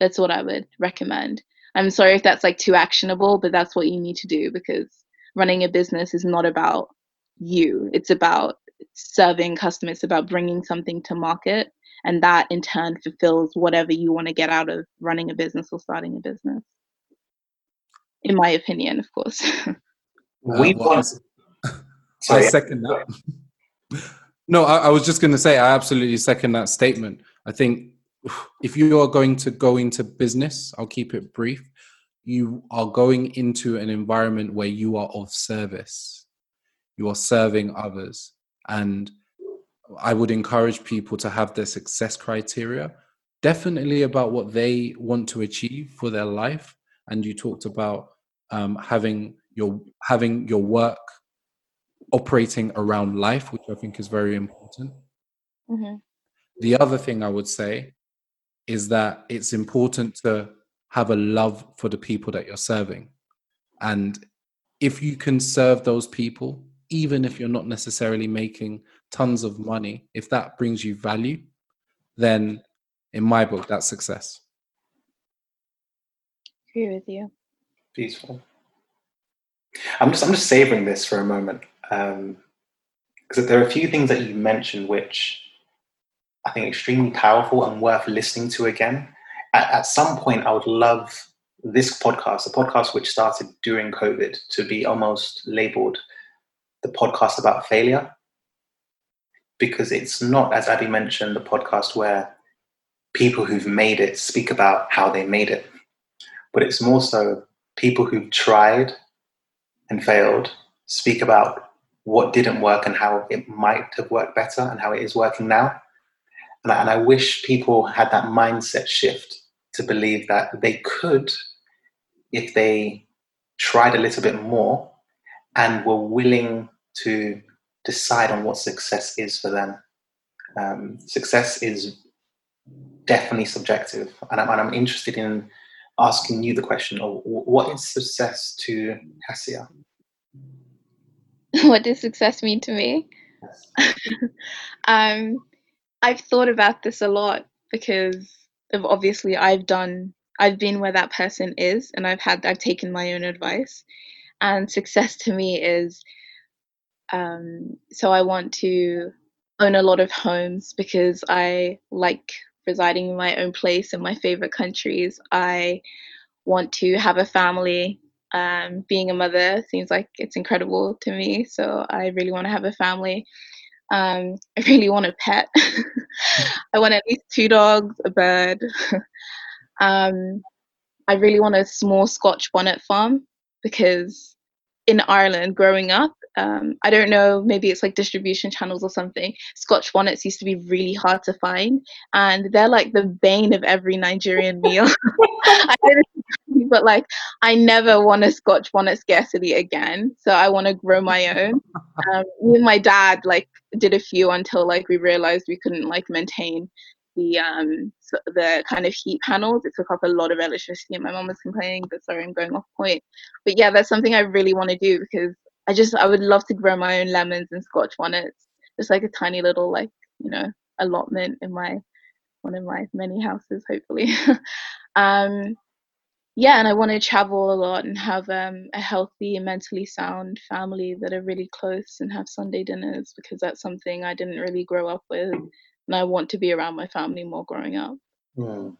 That's what i would recommend I'm sorry if that's like too actionable, but that's what you need to do because running a business is not about you. It's about serving customers, it's about bringing something to market. And that in turn fulfills whatever you want to get out of running a business or starting a business. In my opinion, of course. (laughs) we uh, well, I (laughs) second that. (laughs) no, I, I was just going to say, I absolutely second that statement. I think if you are going to go into business, I'll keep it brief. You are going into an environment where you are of service. You are serving others. And I would encourage people to have their success criteria definitely about what they want to achieve for their life. And you talked about um, having your having your work operating around life, which I think is very important. Mm-hmm. The other thing I would say is that it's important to have a love for the people that you're serving. And if you can serve those people, even if you're not necessarily making tons of money, if that brings you value, then in my book, that's success. Agree with you. Peaceful. I'm just I'm just savoring this for a moment because um, there are a few things that you mentioned which I think, extremely powerful and worth listening to again. At, at some point, I would love this podcast, a podcast which started during COVID, to be almost labeled the podcast about failure. Because it's not, as Abby mentioned, the podcast where people who've made it speak about how they made it, but it's more so people who've tried and failed speak about what didn't work and how it might have worked better and how it is working now. And I, and I wish people had that mindset shift to believe that they could, if they tried a little bit more and were willing to decide on what success is for them. Um, success is definitely subjective, and I'm, and I'm, interested in asking you the question: of What is success to Hassia? (laughs) What does success mean to me? Yes. (laughs) um, I've thought about this a lot because of obviously I've done I've been where that person is and I've had I've taken my own advice and success to me is um, so I want to own a lot of homes because I like residing in my own place in my favorite countries. I want to have a family. Um, being a mother seems like it's incredible to me, so I really want to have a family. Um, I really want a pet. (laughs) I want at least two dogs, a bird. (laughs) um, I really want a small Scotch bonnet farm because in Ireland growing up, um, I don't know, maybe it's like distribution channels or something. Scotch bonnets used to be really hard to find, and they're like the bane of every Nigerian (laughs) meal. (laughs) But like I never want a Scotch bonnet scarcity again, so I want to grow my own. Um, me and my dad like did a few until like we realized we couldn't like maintain the um the kind of heat panels. It took up a lot of electricity, and my mom was complaining. But sorry, I'm going off point. But yeah, that's something I really want to do because I just I would love to grow my own lemons and Scotch bonnets. Just like a tiny little like you know allotment in my one of my many houses, hopefully. (laughs) um, yeah, and I want to travel a lot and have um, a healthy and mentally sound family that are really close and have Sunday dinners because that's something I didn't really grow up with and I want to be around my family more growing up. Mm.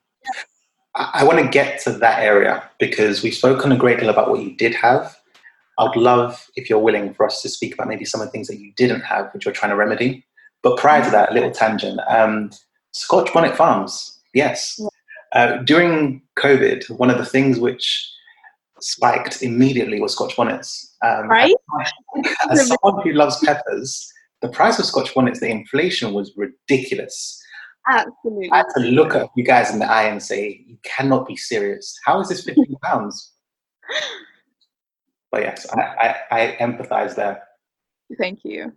I, I want to get to that area because we've spoken a great deal about what you did have. I'd love if you're willing for us to speak about maybe some of the things that you didn't have, which you're trying to remedy. But prior to that, a little tangent. Um, Scotch bonnet farms, yes. Uh, during COVID, one of the things which spiked immediately was Scotch bonnets. Um, right. (laughs) As, as someone who loves peppers, the price of Scotch bonnets, the inflation was ridiculous. Absolutely. I had to look at you guys in the eye and say, you cannot be serious. How is this 15 pounds? (laughs) but yes, I, I, I empathize there. Thank you.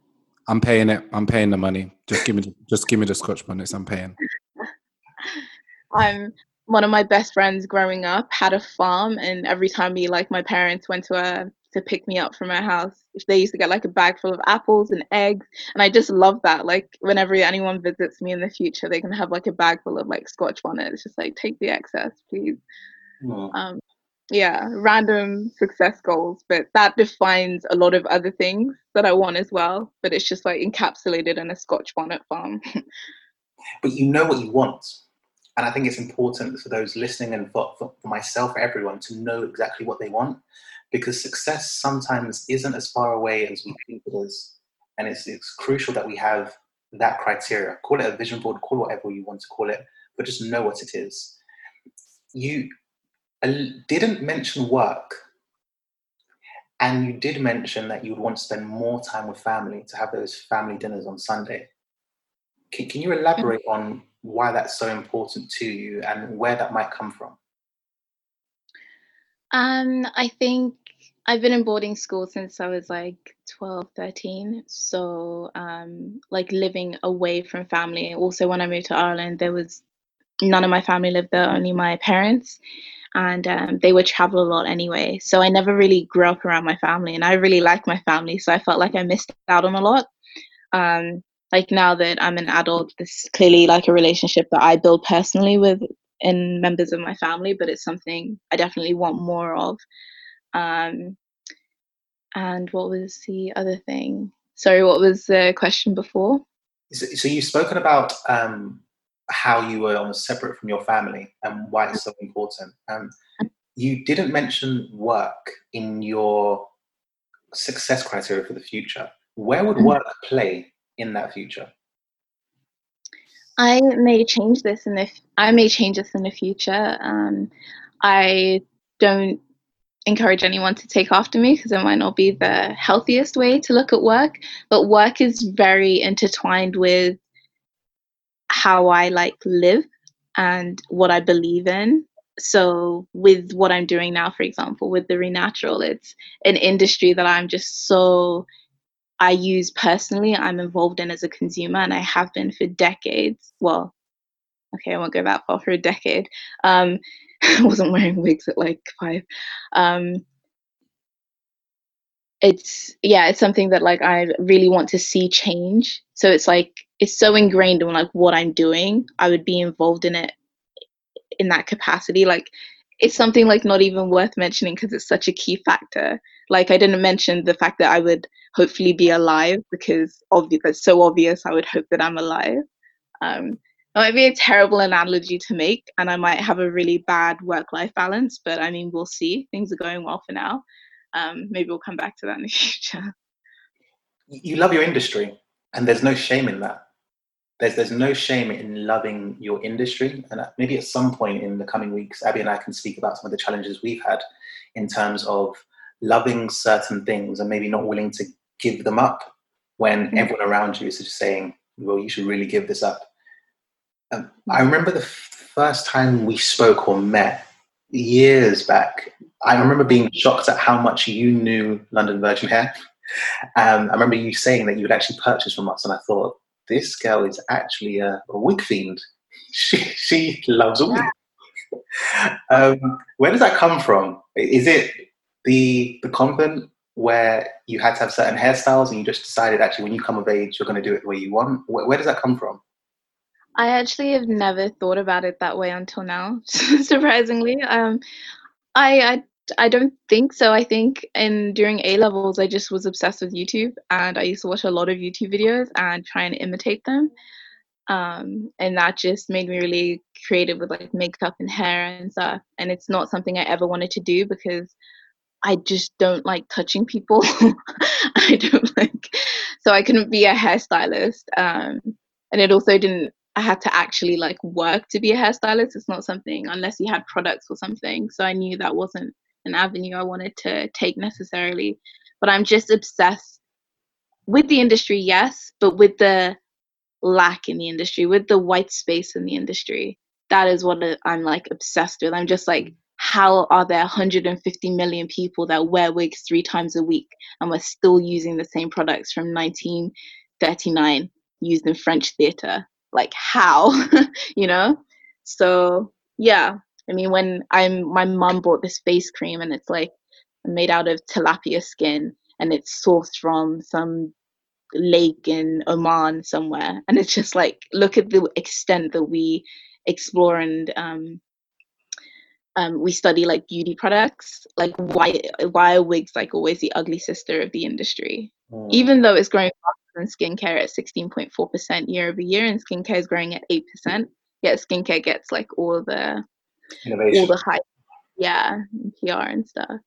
I'm paying it. I'm paying the money. Just give me, just give me the Scotch bonnets. I'm paying. (laughs) I'm one of my best friends growing up had a farm, and every time we, like, my parents went to a to pick me up from my house. They used to get like a bag full of apples and eggs, and I just love that. Like whenever anyone visits me in the future, they can have like a bag full of like Scotch bonnets. Just like take the excess, please. Um, yeah, random success goals, but that defines a lot of other things that I want as well. But it's just like encapsulated in a Scotch bonnet farm. (laughs) but you know what you want. And I think it's important for those listening and for, for, myself, for everyone, to know exactly what they want because success sometimes isn't as far away as we think it is. And it's, it's crucial that we have that criteria. Call it a vision board, call whatever you want to call it, but just know what it is. You didn't mention work, and you did mention that you would want to spend more time with family to have those family dinners on Sunday. Can, can you elaborate on why that's so important to you and where that might come from? Um, I think I've been in boarding school since I was like 12, 13. So, um, like living away from family. Also, when I moved to Ireland, there was none of my family lived there, only my parents. And um, they would travel a lot anyway. So, I never really grew up around my family. And I really like my family. So, I felt like I missed out on a lot. Um, like now that I'm an adult, this is clearly like a relationship that I build personally with in members of my family, but it's something I definitely want more of. Um, and what was the other thing? Sorry, what was the question before? So, so you've spoken about um, how you were almost separate from your family and why it's so important. Um, you didn't mention work in your success criteria for the future. Where would mm. work play in that future? I may change this in the I may change this in the future. Um, I don't encourage anyone to take after me because it might not be the healthiest way to look at work. But work is very intertwined with how I like live and what I believe in. So with what I'm doing now, for example, with the Renatural, it's an industry that I'm just so I use personally, I'm involved in as a consumer, and I have been for decades. Well, okay, I won't go that far for a decade. Um, (laughs) I wasn't wearing wigs at like five. Um, it's yeah, it's something that like I really want to see change. So it's like it's so ingrained in like what I'm doing. I would be involved in it in that capacity. Like it's something like not even worth mentioning because it's such a key factor. Like I didn't mention the fact that I would hopefully be alive because obvious that's so obvious i would hope that i'm alive um, it might be a terrible analogy to make and i might have a really bad work life balance but i mean we'll see things are going well for now um, maybe we'll come back to that in the (laughs) future you love your industry and there's no shame in that there's there's no shame in loving your industry and maybe at some point in the coming weeks abby and i can speak about some of the challenges we've had in terms of loving certain things and maybe not willing to give them up when mm-hmm. everyone around you is just saying, well, you should really give this up. Um, I mm-hmm. remember the f- first time we spoke or met years back. I remember being shocked at how much you knew London Virgin Hair. (laughs) Um, I remember you saying that you would actually purchase from us, and I thought, this girl is actually a, a wig fiend. (laughs) She, she loves a wig. um, where does that come from? Is it the the convent where you had to have certain hairstyles and you just decided actually when you come of age you're going to do it the way you want where, where does that come from i actually have never thought about it that way until now (laughs) surprisingly um, I, I I don't think so. I think in during A levels, I just was obsessed with YouTube, and I used to watch a lot of YouTube videos and try and imitate them. Um, and that just made me really creative with like makeup and hair and stuff. And it's not something I ever wanted to do because I just don't like touching people. (laughs) I don't (laughs) like, so I couldn't be a hairstylist. Um, and it also didn't, I had to actually like work to be a hairstylist. It's not something unless you had products or something. So I knew that wasn't an avenue I wanted to take necessarily. But I'm just obsessed with the industry, yes, but with the lack in the industry, with the white space in the industry. That is what I'm like obsessed with. I'm just like, how are there 150 million people that wear wigs three times a week and we're still using the same products from 1939 used in French theater? Like how, (laughs) you know? So yeah, I mean, when I'm my mom bought this face cream and it's like made out of tilapia skin and it's sourced from some lake in Oman somewhere, and it's just like look at the extent that we explore and um, um, we study like beauty products, like why why are wigs like always the ugly sister of the industry? Mm. Even though it's growing faster than skincare at 16.4% year over year, and skincare is growing at 8%, yet skincare gets like all the Innovation. all the hype, yeah, and PR and stuff.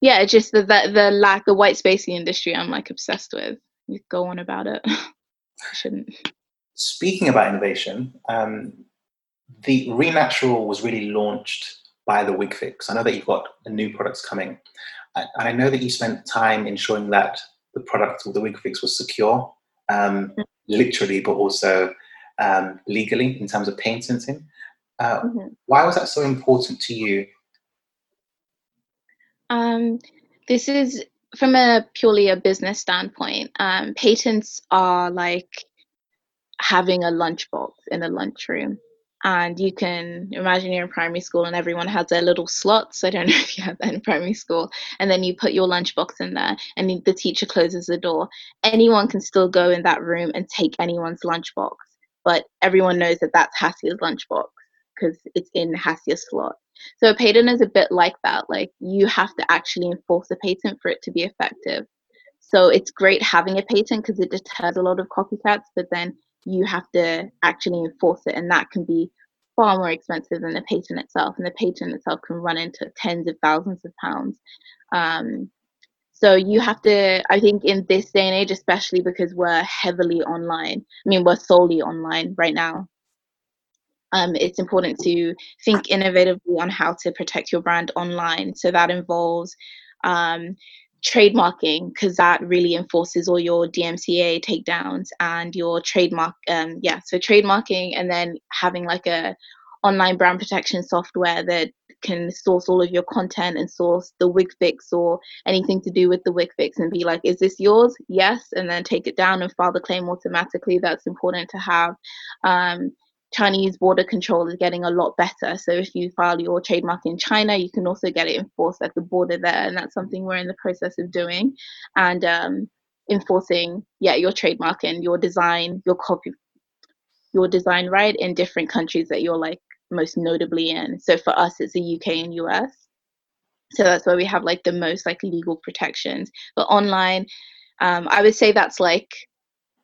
Yeah, just the, the the lack, the white space industry. I'm like obsessed with. You go on about it. (laughs) I shouldn't. Speaking about innovation, um, the Renatural was really launched by the Wig Fix. I know that you've got new products coming, and I know that you spent time ensuring that the product or the Wig Fix was secure, um, mm-hmm. literally, but also um, legally in terms of patenting. Uh, mm-hmm. Why was that so important to you? Um, this is from a purely a business standpoint. Um, patents are like having a lunchbox in a lunchroom and you can imagine you're in primary school and everyone has their little slots. I don't (laughs) know if you have that in primary school. And then you put your lunchbox in there and the teacher closes the door. Anyone can still go in that room and take anyone's lunchbox, but everyone knows that that's Hassia's lunchbox because it's in Hassia's slot. So a patent is a bit like that. Like you have to actually enforce a patent for it to be effective. So it's great having a patent because it deters a lot of copycats, but then you have to actually enforce it, and that can be far more expensive than the patent itself. And the patent itself can run into tens of thousands of pounds. Um, so you have to, I think, in this day and age, especially because we're heavily online. I mean, we're solely online right now. Um, it's important to think innovatively on how to protect your brand online. So that involves um, trademarking because that really enforces all your DMCA takedowns and your trademark. Um, yeah, so trademarking and then having like a online brand protection software that can source all of your content and source the wig fix or anything to do with the wig fix and be like, is this yours? Yes, and then take it down and file the claim automatically. That's important to have. Um, Chinese border control is getting a lot better. So if you file your trademark in China, you can also get it enforced at the border there, and that's something we're in the process of doing. And um, enforcing, yeah, your trademark and your design, your copy, your design right in different countries that you're like most notably in. So for us, it's the UK and US. So that's where we have like the most like legal protections. But online, um, I would say that's like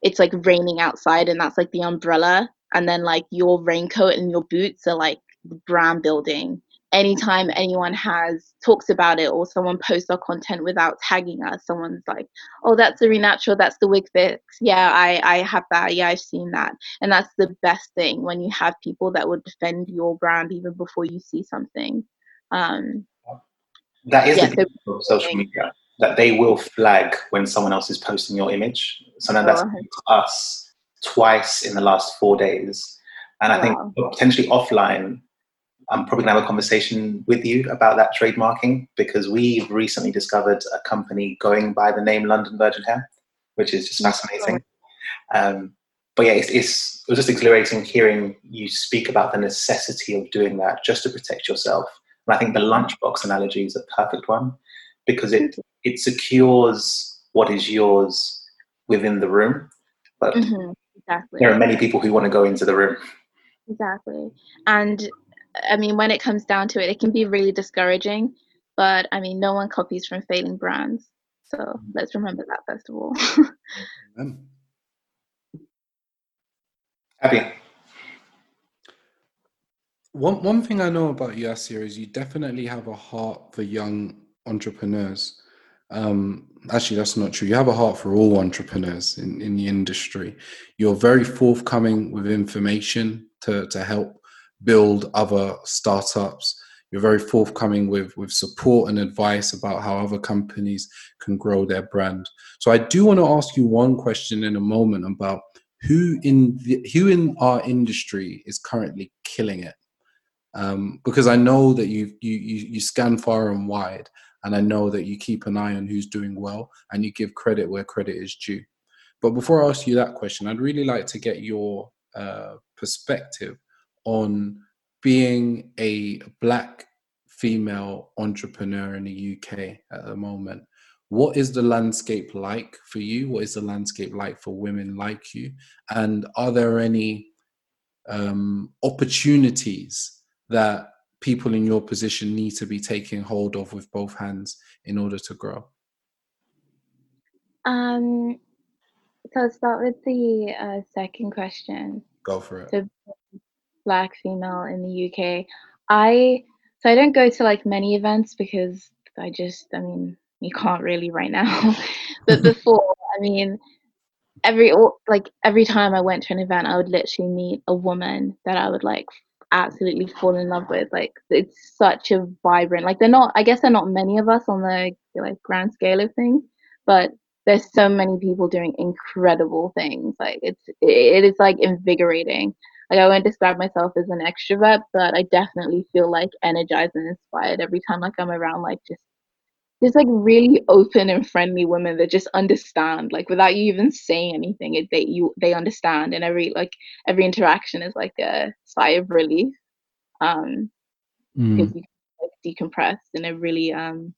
it's like raining outside, and that's like the umbrella and then like your raincoat and your boots are like brand building. Anytime anyone has talks about it or someone posts our content without tagging us someone's like oh that's the renatural that's the wig fix. Yeah i i have that. Yeah i've seen that. And that's the best thing when you have people that would defend your brand even before you see something. Um That is yeah, the so of social media that they will flag when someone else is posting your image. So now that's us twice in the last four days. And I think potentially offline, I'm probably gonna have a conversation with you about that trademarking because we've recently discovered a company going by the name London Virgin Hair, which is just fascinating. Um, but yeah, it's, it's, it was just exhilarating hearing you speak about the necessity of doing that just to protect yourself. And I think the lunchbox analogy is a perfect one because it it secures what is yours within the room. But mm-hmm, exactly. there are many people who want to go into the room. Exactly. And I mean, when it comes down to it, it can be really discouraging. But I mean, no one copies from failing brands. So mm-hmm. let's remember that first of all. Happy. One one thing I know about you, Asia, is you definitely have a heart for young entrepreneurs. Um, actually, that's not true. You have a heart for all entrepreneurs in, in the industry. You're very forthcoming with information to, to help build other startups. You're very forthcoming with, with support and advice about how other companies can grow their brand. So I do want to ask you one question in a moment about who in the, who in our industry is currently killing it. Um, because I know that you, you you scan far and wide, and I know that you keep an eye on who's doing well and you give credit where credit is due. But before I ask you that question, I'd really like to get your uh, perspective on being a black female entrepreneur in the UK at the moment. What is the landscape like for you? What is the landscape like for women like you? And are there any um, opportunities that people in your position need to be taking hold of with both hands in order to grow? Um, so I'll start with the uh, second question. Go for it. The black female in the UK. I so I don't go to like many events because I just I mean (laughs) you can't really right now. (laughs) but (laughs) before, I mean, every like every time I went to an event, I would literally meet a woman that I would like absolutely fall in love with. Like it's such a vibrant. Like they're not. I guess they're not many of us on the like grand scale of things, but there's so many people doing incredible things. Like it's it is like invigorating. Like I won't describe myself as an extrovert, but I definitely feel like energized and inspired every time like I'm around like just just like really open and friendly women that just understand like without you even saying anything it, they you they understand and every like every interaction is like a sigh of relief um mm. because you like, decompress in a really um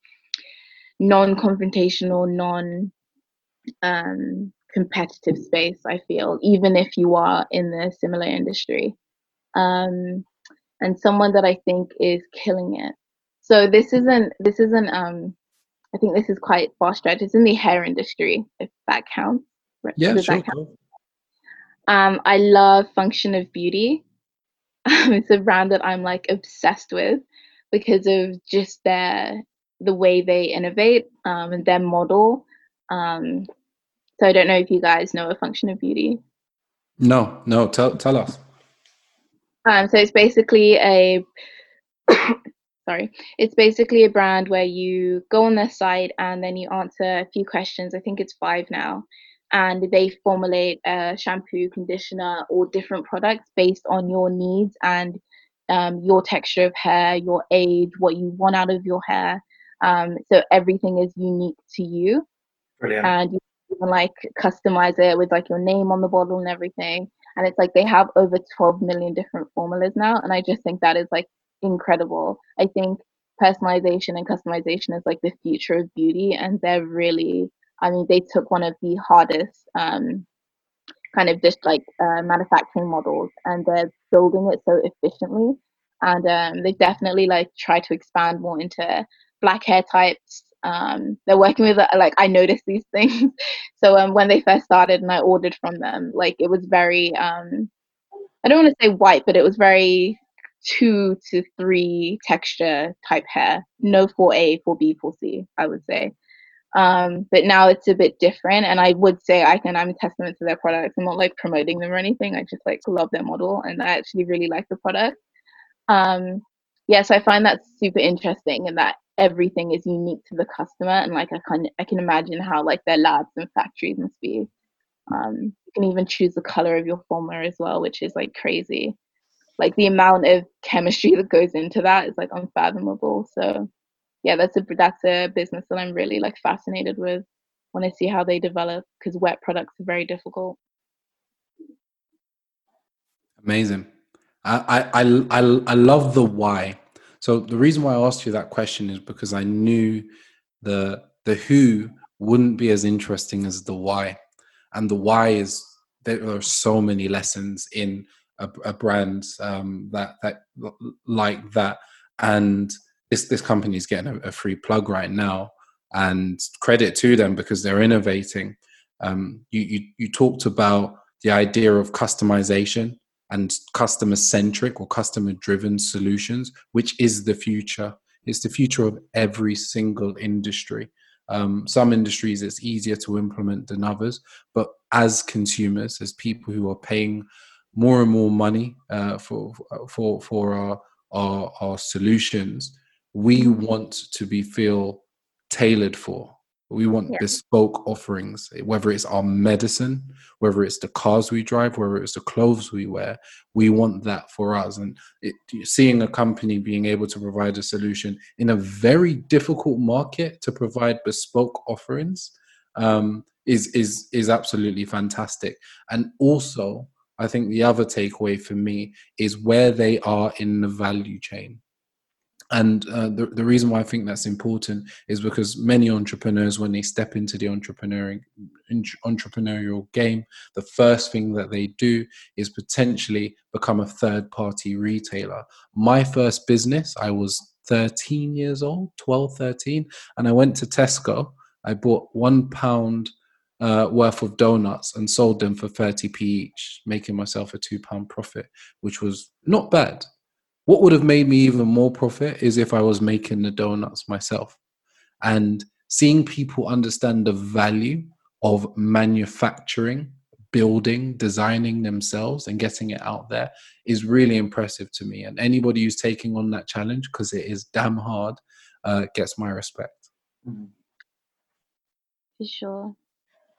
non-confrontational non um competitive space i feel even if you are in the similar industry um and someone that i think is killing it so this isn't this isn't um I think this is quite far stretched. It's in the hair industry, if that counts. Yeah, Does sure. Count? Um, I love Function of Beauty. (laughs) it's a brand that I'm like obsessed with because of just their the way they innovate um, and their model. Um, so I don't know if you guys know a Function of Beauty. No, no. Tell tell us. Um, so it's basically a sorry. It's basically a brand where you go on their site and then you answer a few questions. I think it's five now. And they formulate a shampoo conditioner or different products based on your needs and um, your texture of hair your age what you want out of your hair. Um, so everything is unique to you. Brilliant. and you can like customize it with like your name on the bottle and everything. And it's like they have over 12 million different formulas now. And i just think that is like incredible. I think personalization and customization is like the future of beauty, and they're really, I mean, they took one of the hardest um, kind of just like uh, manufacturing models, and they're building it so efficiently. And um, they definitely like try to expand more into black hair types. Um, they're working with like I noticed these (laughs) things. so um, when they first started and I ordered from them, like it was very um, I don't want to say white, but it was very two to three texture type hair. No 4A, 4B, 4C, I would say. Um, but now it's a bit different, and I would say I can. I'm a testament to their products. I'm not like promoting them or anything. I just like love their model, and I actually really like the product. Um, yes, yeah, so I find that super interesting, and that everything is unique to the customer and like i can i can imagine how like their labs and factories must be um you can even choose the color of your formula as well which is like crazy like the amount of chemistry that goes into that is like unfathomable. So yeah that's a that's a business that i'm really like fascinated with. Want to see how they develop because wet products are very difficult. Amazing. I, I i i love the why. So the reason why I asked you that question is because I knew the the who wouldn't be as interesting as the why, and the why is there are so many lessons in a, a brand um, that that like that, and this this company is getting a, a, free plug right now, and credit to them because they're innovating. Um, you, you you talked about the idea of customization and customer centric or customer driven solutions, which is the future. It's the future of every single industry. Um, some industries it's easier to implement than others, but as consumers, as people who are paying more and more money uh, for for for our, our our solutions, we want to be feel tailored for we want yeah. bespoke offerings, whether it's our medicine, whether it's the cars we drive, whether it's the clothes we wear. We want that for us. And it, seeing a company being able to provide a solution in a very difficult market to provide bespoke offerings um, is is is absolutely fantastic. And also, I think the other takeaway for me is where they are in the value chain and uh, the, the reason why I think that's important is because many entrepreneurs, when they step into the entrepreneurial entrepreneurial game, the first thing that they do is potentially become a third party retailer. My first business, I was 13 years old, 12, 13, and I went to Tesco. I bought one pound uh, worth of donuts and sold them for 30p each, making myself a two pound profit, which was not bad what would have made me even more profit is if I was making the donuts myself and seeing people understand the value of manufacturing, building, designing themselves and getting it out there is really impressive to me. And anybody who's taking on that challenge, because it is damn hard, uh, gets my respect. Mm-hmm. For sure.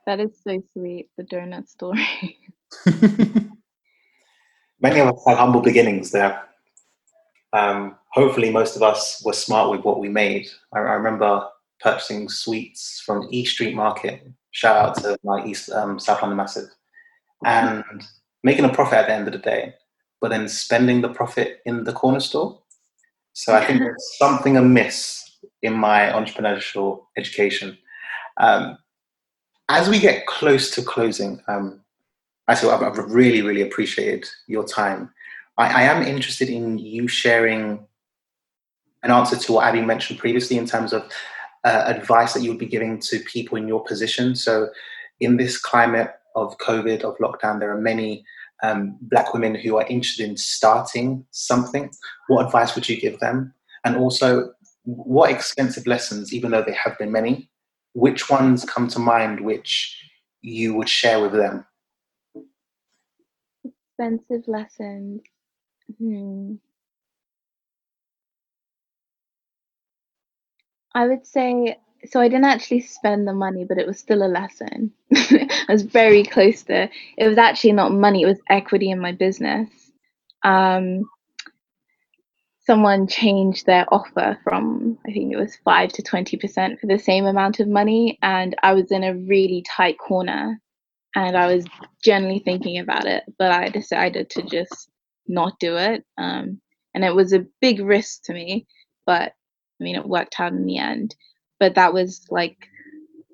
That is so sweet, the donut story. (laughs) Many of us have humble beginnings there um, hopefully most of us were smart with what we made. I, I, remember purchasing sweets from E Street Market. Shout out to my East um, South London Massive, and making a profit at the end of the day, but then spending the profit in the corner store. So I think there's (laughs) something amiss in my entrepreneurial education. Um, as we get close to closing, um, I I've, I've really, really appreciated your time. I, I am interested in you sharing an answer to what Abby mentioned previously in terms of uh, advice that you would be giving to people in your position. So, in this climate of COVID, of lockdown, there are many um, black women who are interested in starting something. What advice would you give them? And also, what expensive lessons, even though there have been many, which ones come to mind which you would share with them? Expensive lessons. Hmm. I would say so. I didn't actually spend the money, but it was still a lesson. (laughs) I was very close to. It was actually not money; it was equity in my business. Um, someone changed their offer from I think it was five to twenty percent for the same amount of money, and I was in a really tight corner, and I was generally thinking about it, but I decided to just not do it. Um, and it was a big risk to me, but I mean, it worked out in the end. But that was like,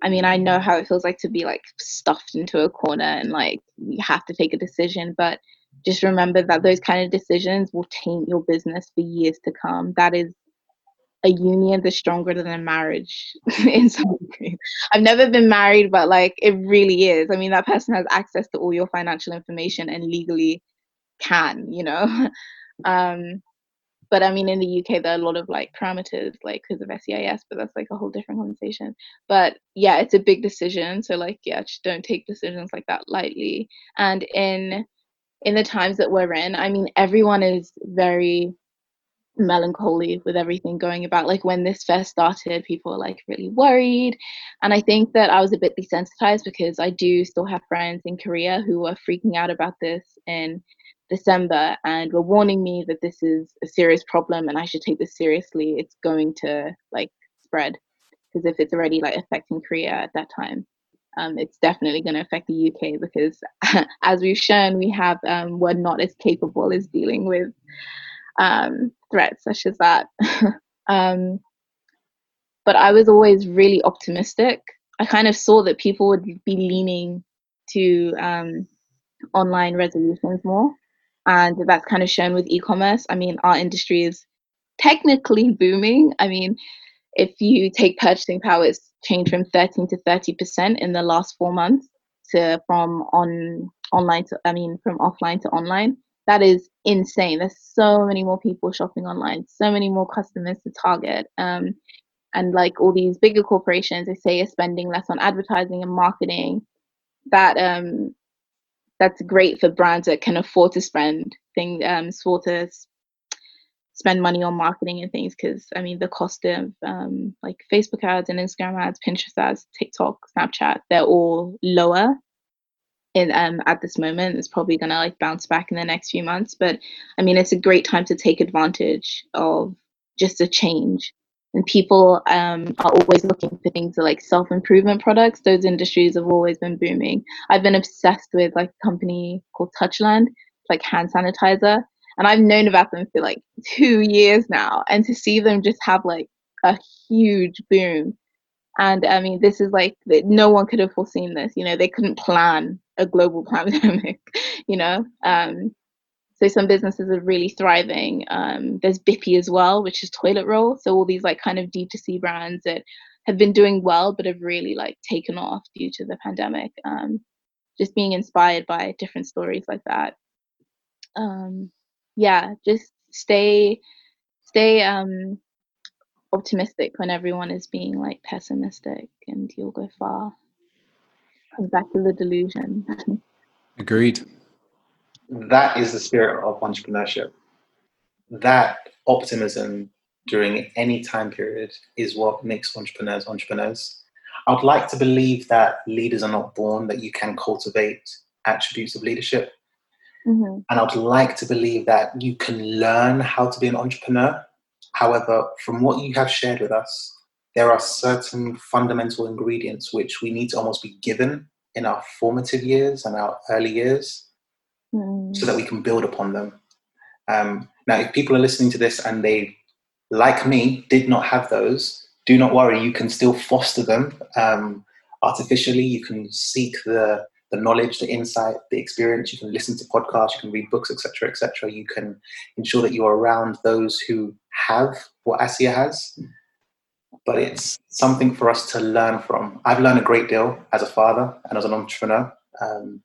I mean, I know how it feels like to be like stuffed into a corner and like you have to take a decision, but just remember that those kind of decisions will taint your business for years to come. That is a union that's stronger than a marriage (laughs) in some degree. I've never been married, but like it really is. I mean, that person has access to all your financial information and legally can, you know. (laughs) um, but I mean, in the UK, there are a lot of like parameters, like because of SEIS, but that's like a whole different conversation. But yeah, it's a big decision. So like, yeah, just don't take decisions like that lightly. And in in the times that we're in, I mean, everyone is very melancholy with everything going about. Like when this first started, people were like really worried. And I think that I was a bit desensitized because I do still have friends in Korea who were freaking out about this in December and were warning me that this is a serious problem and I should take this seriously. It's going to like spread because if it's already like affecting Korea at that time, um, it's definitely going to affect the UK because, (laughs) as we've shown, we have um, we're not as capable as dealing with um, threats such as that. (laughs) um, but I was always really optimistic. I kind of saw that people would be leaning to um, online resolutions more. And that's kind of shown with e commerce. I mean, our industry is technically (laughs) booming. I mean, if you take purchasing power, it's changed from 13 to 30% in the last four months to from on online to, I mean, from offline to online that is insane. There's so many more people shopping online, so many more customers to target. Um, and like all these bigger corporations, they say are spending less on advertising and marketing. That um, that's great for brands that can afford to spend things um, afford to spend money on marketing and things. Because I mean, the cost of um, like Facebook ads and Instagram ads, Pinterest ads, TikTok, Snapchat, they're all lower in um at this moment. It's probably going to like bounce back in the next few months but i mean it's a great time to take advantage of just a change. And people um, are always looking for things like self-improvement products. Those industries have always been booming. I've been obsessed with like a company called touchland like hand sanitizer and i've known about them for like two years now and to see them just have like a huge boom and I mean, this is like no one could have foreseen this. You know, they couldn't plan a global (laughs) pandemic. You know, um, so some businesses are really thriving. Um, there's Bippy as well, which is toilet roll. So all these like kind of D2C brands that have been doing well, but have really like taken off due to the pandemic. Um, just being inspired by different stories like that. Um, yeah, just stay, stay um, optimistic when everyone is being like pessimistic and you'll go far. Comes back to the delusion. (laughs) Agreed. That is the spirit of entrepreneurship. That optimism during any time period is what makes entrepreneurs entrepreneurs. I would like to believe that leaders are not born, that you can cultivate attributes of leadership. Mm-hmm. And I would like to believe that you can learn how to be an entrepreneur However, from what you have shared with us, there are certain fundamental ingredients which we need to almost be given in our formative years and our early years mm. so that we can build upon them. Um, now, if people are listening to this and they, like me, did not have those, do not worry, you can still foster them um, artificially. You can seek the the knowledge, the insight, the experience. You can listen to podcasts, you can read books, etc., etc. You can ensure that you are around those who have what Aasiyah has. But it's something for us to learn from. I've learned a great deal as a father and as an entrepreneur. Um,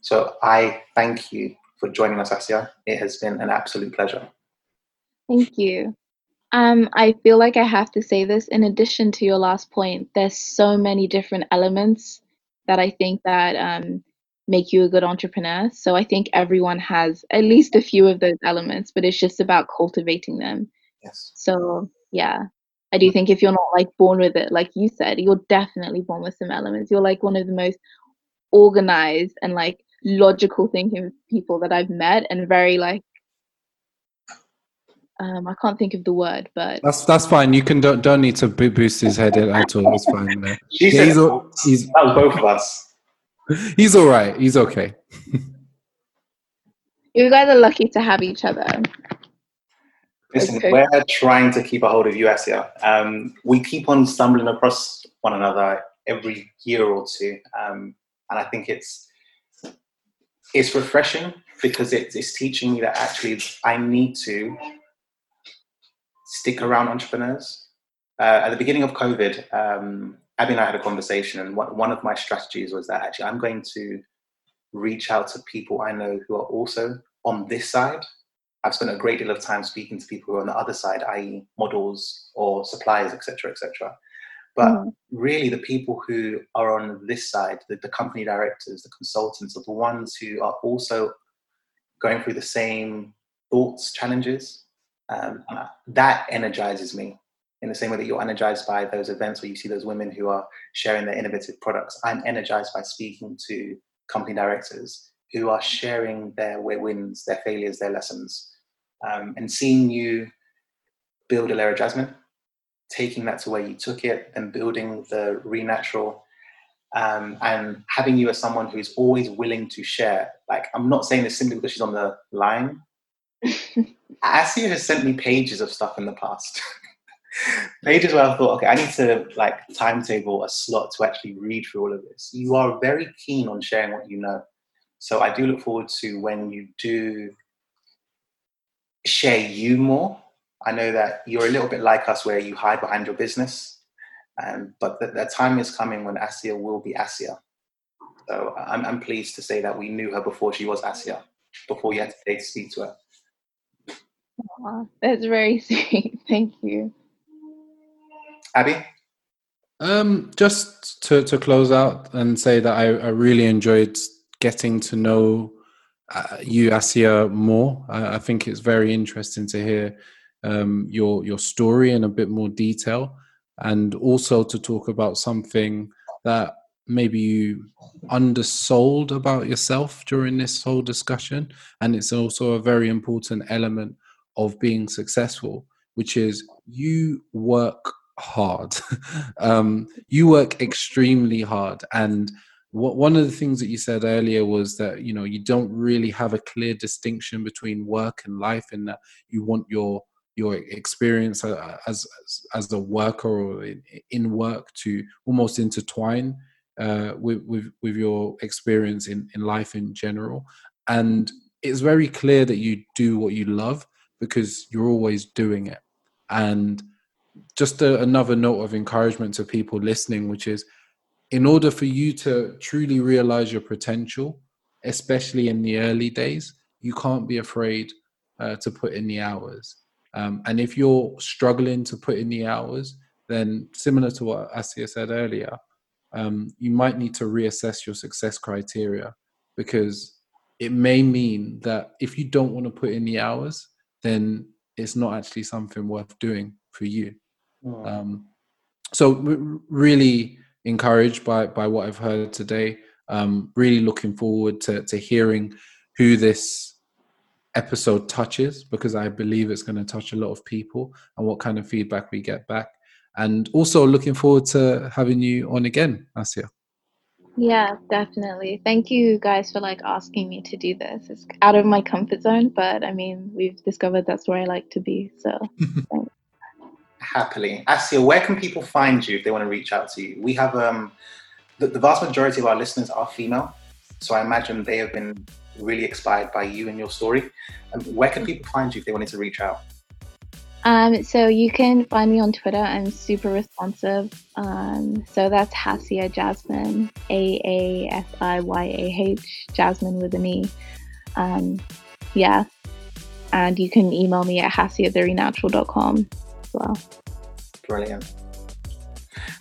so I thank you for joining us, Aasiyah. It has been an absolute pleasure. Thank you. Um, I feel like I have to say this in addition to your last point, there's so many different elements that I think that um, make you a good entrepreneur. So I think everyone has at least a few of those elements, but it's just about cultivating them. Yes. So yeah, I do think if you're not like born with it, like you said, you're definitely born with some elements. You're like one of the most organized and like logical thinking people that I've met, and very like um, I can't think of the word, but that's that's fine. You can don't, don't need to boost his head at all. It's fine. No. She yeah, he's, all, he's that was both of us. (laughs) He's all right. He's okay. you guys are lucky to have each other. Listen, okay. we're trying to keep a hold of you, Aasiyah. Um, we keep on stumbling across one another every year or two, um, and I think it's it's refreshing because it's, it's teaching me that actually I need to stick around entrepreneurs. Uh, at the beginning of COVID, um, Abby and I had a conversation, and one, one of my strategies was that actually I'm going to reach out to people I know who are also on this side. I've spent a great deal of time speaking to people who are on the other side, i.e., models or suppliers, etc., etc. But mm. really, the people who are on this side, the, the company directors, the consultants, are the ones who are also going through the same thoughts, challenges, Um, that energizes me in the same way that you're energized by those events where you see those women who are sharing their innovative products. I'm energized by speaking to company directors who are sharing their wins, their failures, their lessons, um, and seeing you build a layer of Jasmine, taking that to where you took it, and building the Renatural, um, and having you as someone who's always willing to share. Like, I'm not saying this simply because she's on the line. (laughs) Aasiyah has sent me pages of stuff in the past. (laughs) pages where I thought, okay, I need to like timetable a slot to actually read through all of this. You are very keen on sharing what you know. So I do look forward to when you do share you more. I know that you're a little bit like us where you hide behind your business, um, but the, time is coming when Aasiyah will be Aasiyah. So I'm, I'm pleased to say that we knew her before she was Aasiyah, before you had to speak to her. Aww, that's very (laughs) sweet. Thank you. Abby? Um, just to, to close out and say that I, I really enjoyed getting to know uh, you, Aasiyah, more. Uh, I think it's very interesting to hear um, your your story in a bit more detail, and also to talk about something that maybe you undersold about yourself during this whole discussion, and it's also a very important element of being successful, which is you work hard. (laughs) um, you work extremely hard. And what, one of the things that you said earlier was that, you know, you don't really have a clear distinction between work and life and that you want your your experience as as, as a worker or in, in work to almost intertwine uh, with, with with your experience in, in life in general. And it's very clear that you do what you love because you're always doing it. And just a, another note of encouragement to people listening, which is in order for you to truly realize your potential, especially in the early days, you can't be afraid uh, to put in the hours. Um, and if you're struggling to put in the hours, then similar to what Aasiyah said earlier, um, you might need to reassess your success criteria because it may mean that if you don't want to put in the hours, then it's not actually something worth doing for you. Mm. Um, so really encouraged by by what I've heard today. Um, really looking forward to to hearing who this episode touches because I believe it's going to touch a lot of people and what kind of feedback we get back. And also looking forward to having you on again, Aasiyah. Yeah, definitely. Thank you guys for like asking me to do this. It's out of my comfort zone, but I mean, we've discovered that's where I like to be. So (laughs) thanks happily. Aasiyah, where can people find you if they want to reach out to you? We have um, the, the vast majority of our listeners are female, so I imagine they have been really inspired by you and your story. Um, where can people find you if they wanted to reach out? Um, so you can find me on Twitter. I'm super responsive. Um, so that's Aasiyah Jasmine, A A S I Y A H, Jasmine with an E. Um, yeah. And you can email me at aasiyah@therenatural.com as well. Brilliant.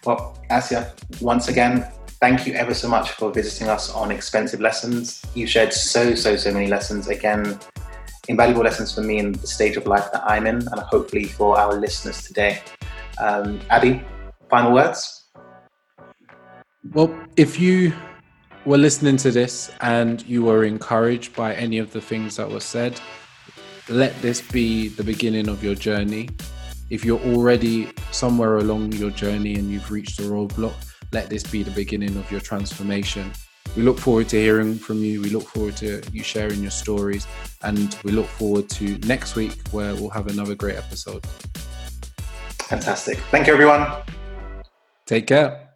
Well, Aasiyah, once again, thank you ever so much for visiting us on Expensive Lessons. You shared so, so, so many lessons. Again, invaluable lessons for me in the stage of life that I'm in, and hopefully for our listeners today. Um, Abby, final words? Well, if you were listening to this and you were encouraged by any of the things that were said, let this be the beginning of your journey if you're already somewhere along your journey and you've reached a roadblock, let this be the beginning of your transformation. We look forward to hearing from you. We look forward to you sharing your stories. And we look forward to next week where we'll have another great episode. Fantastic. Thank you, everyone. Take care.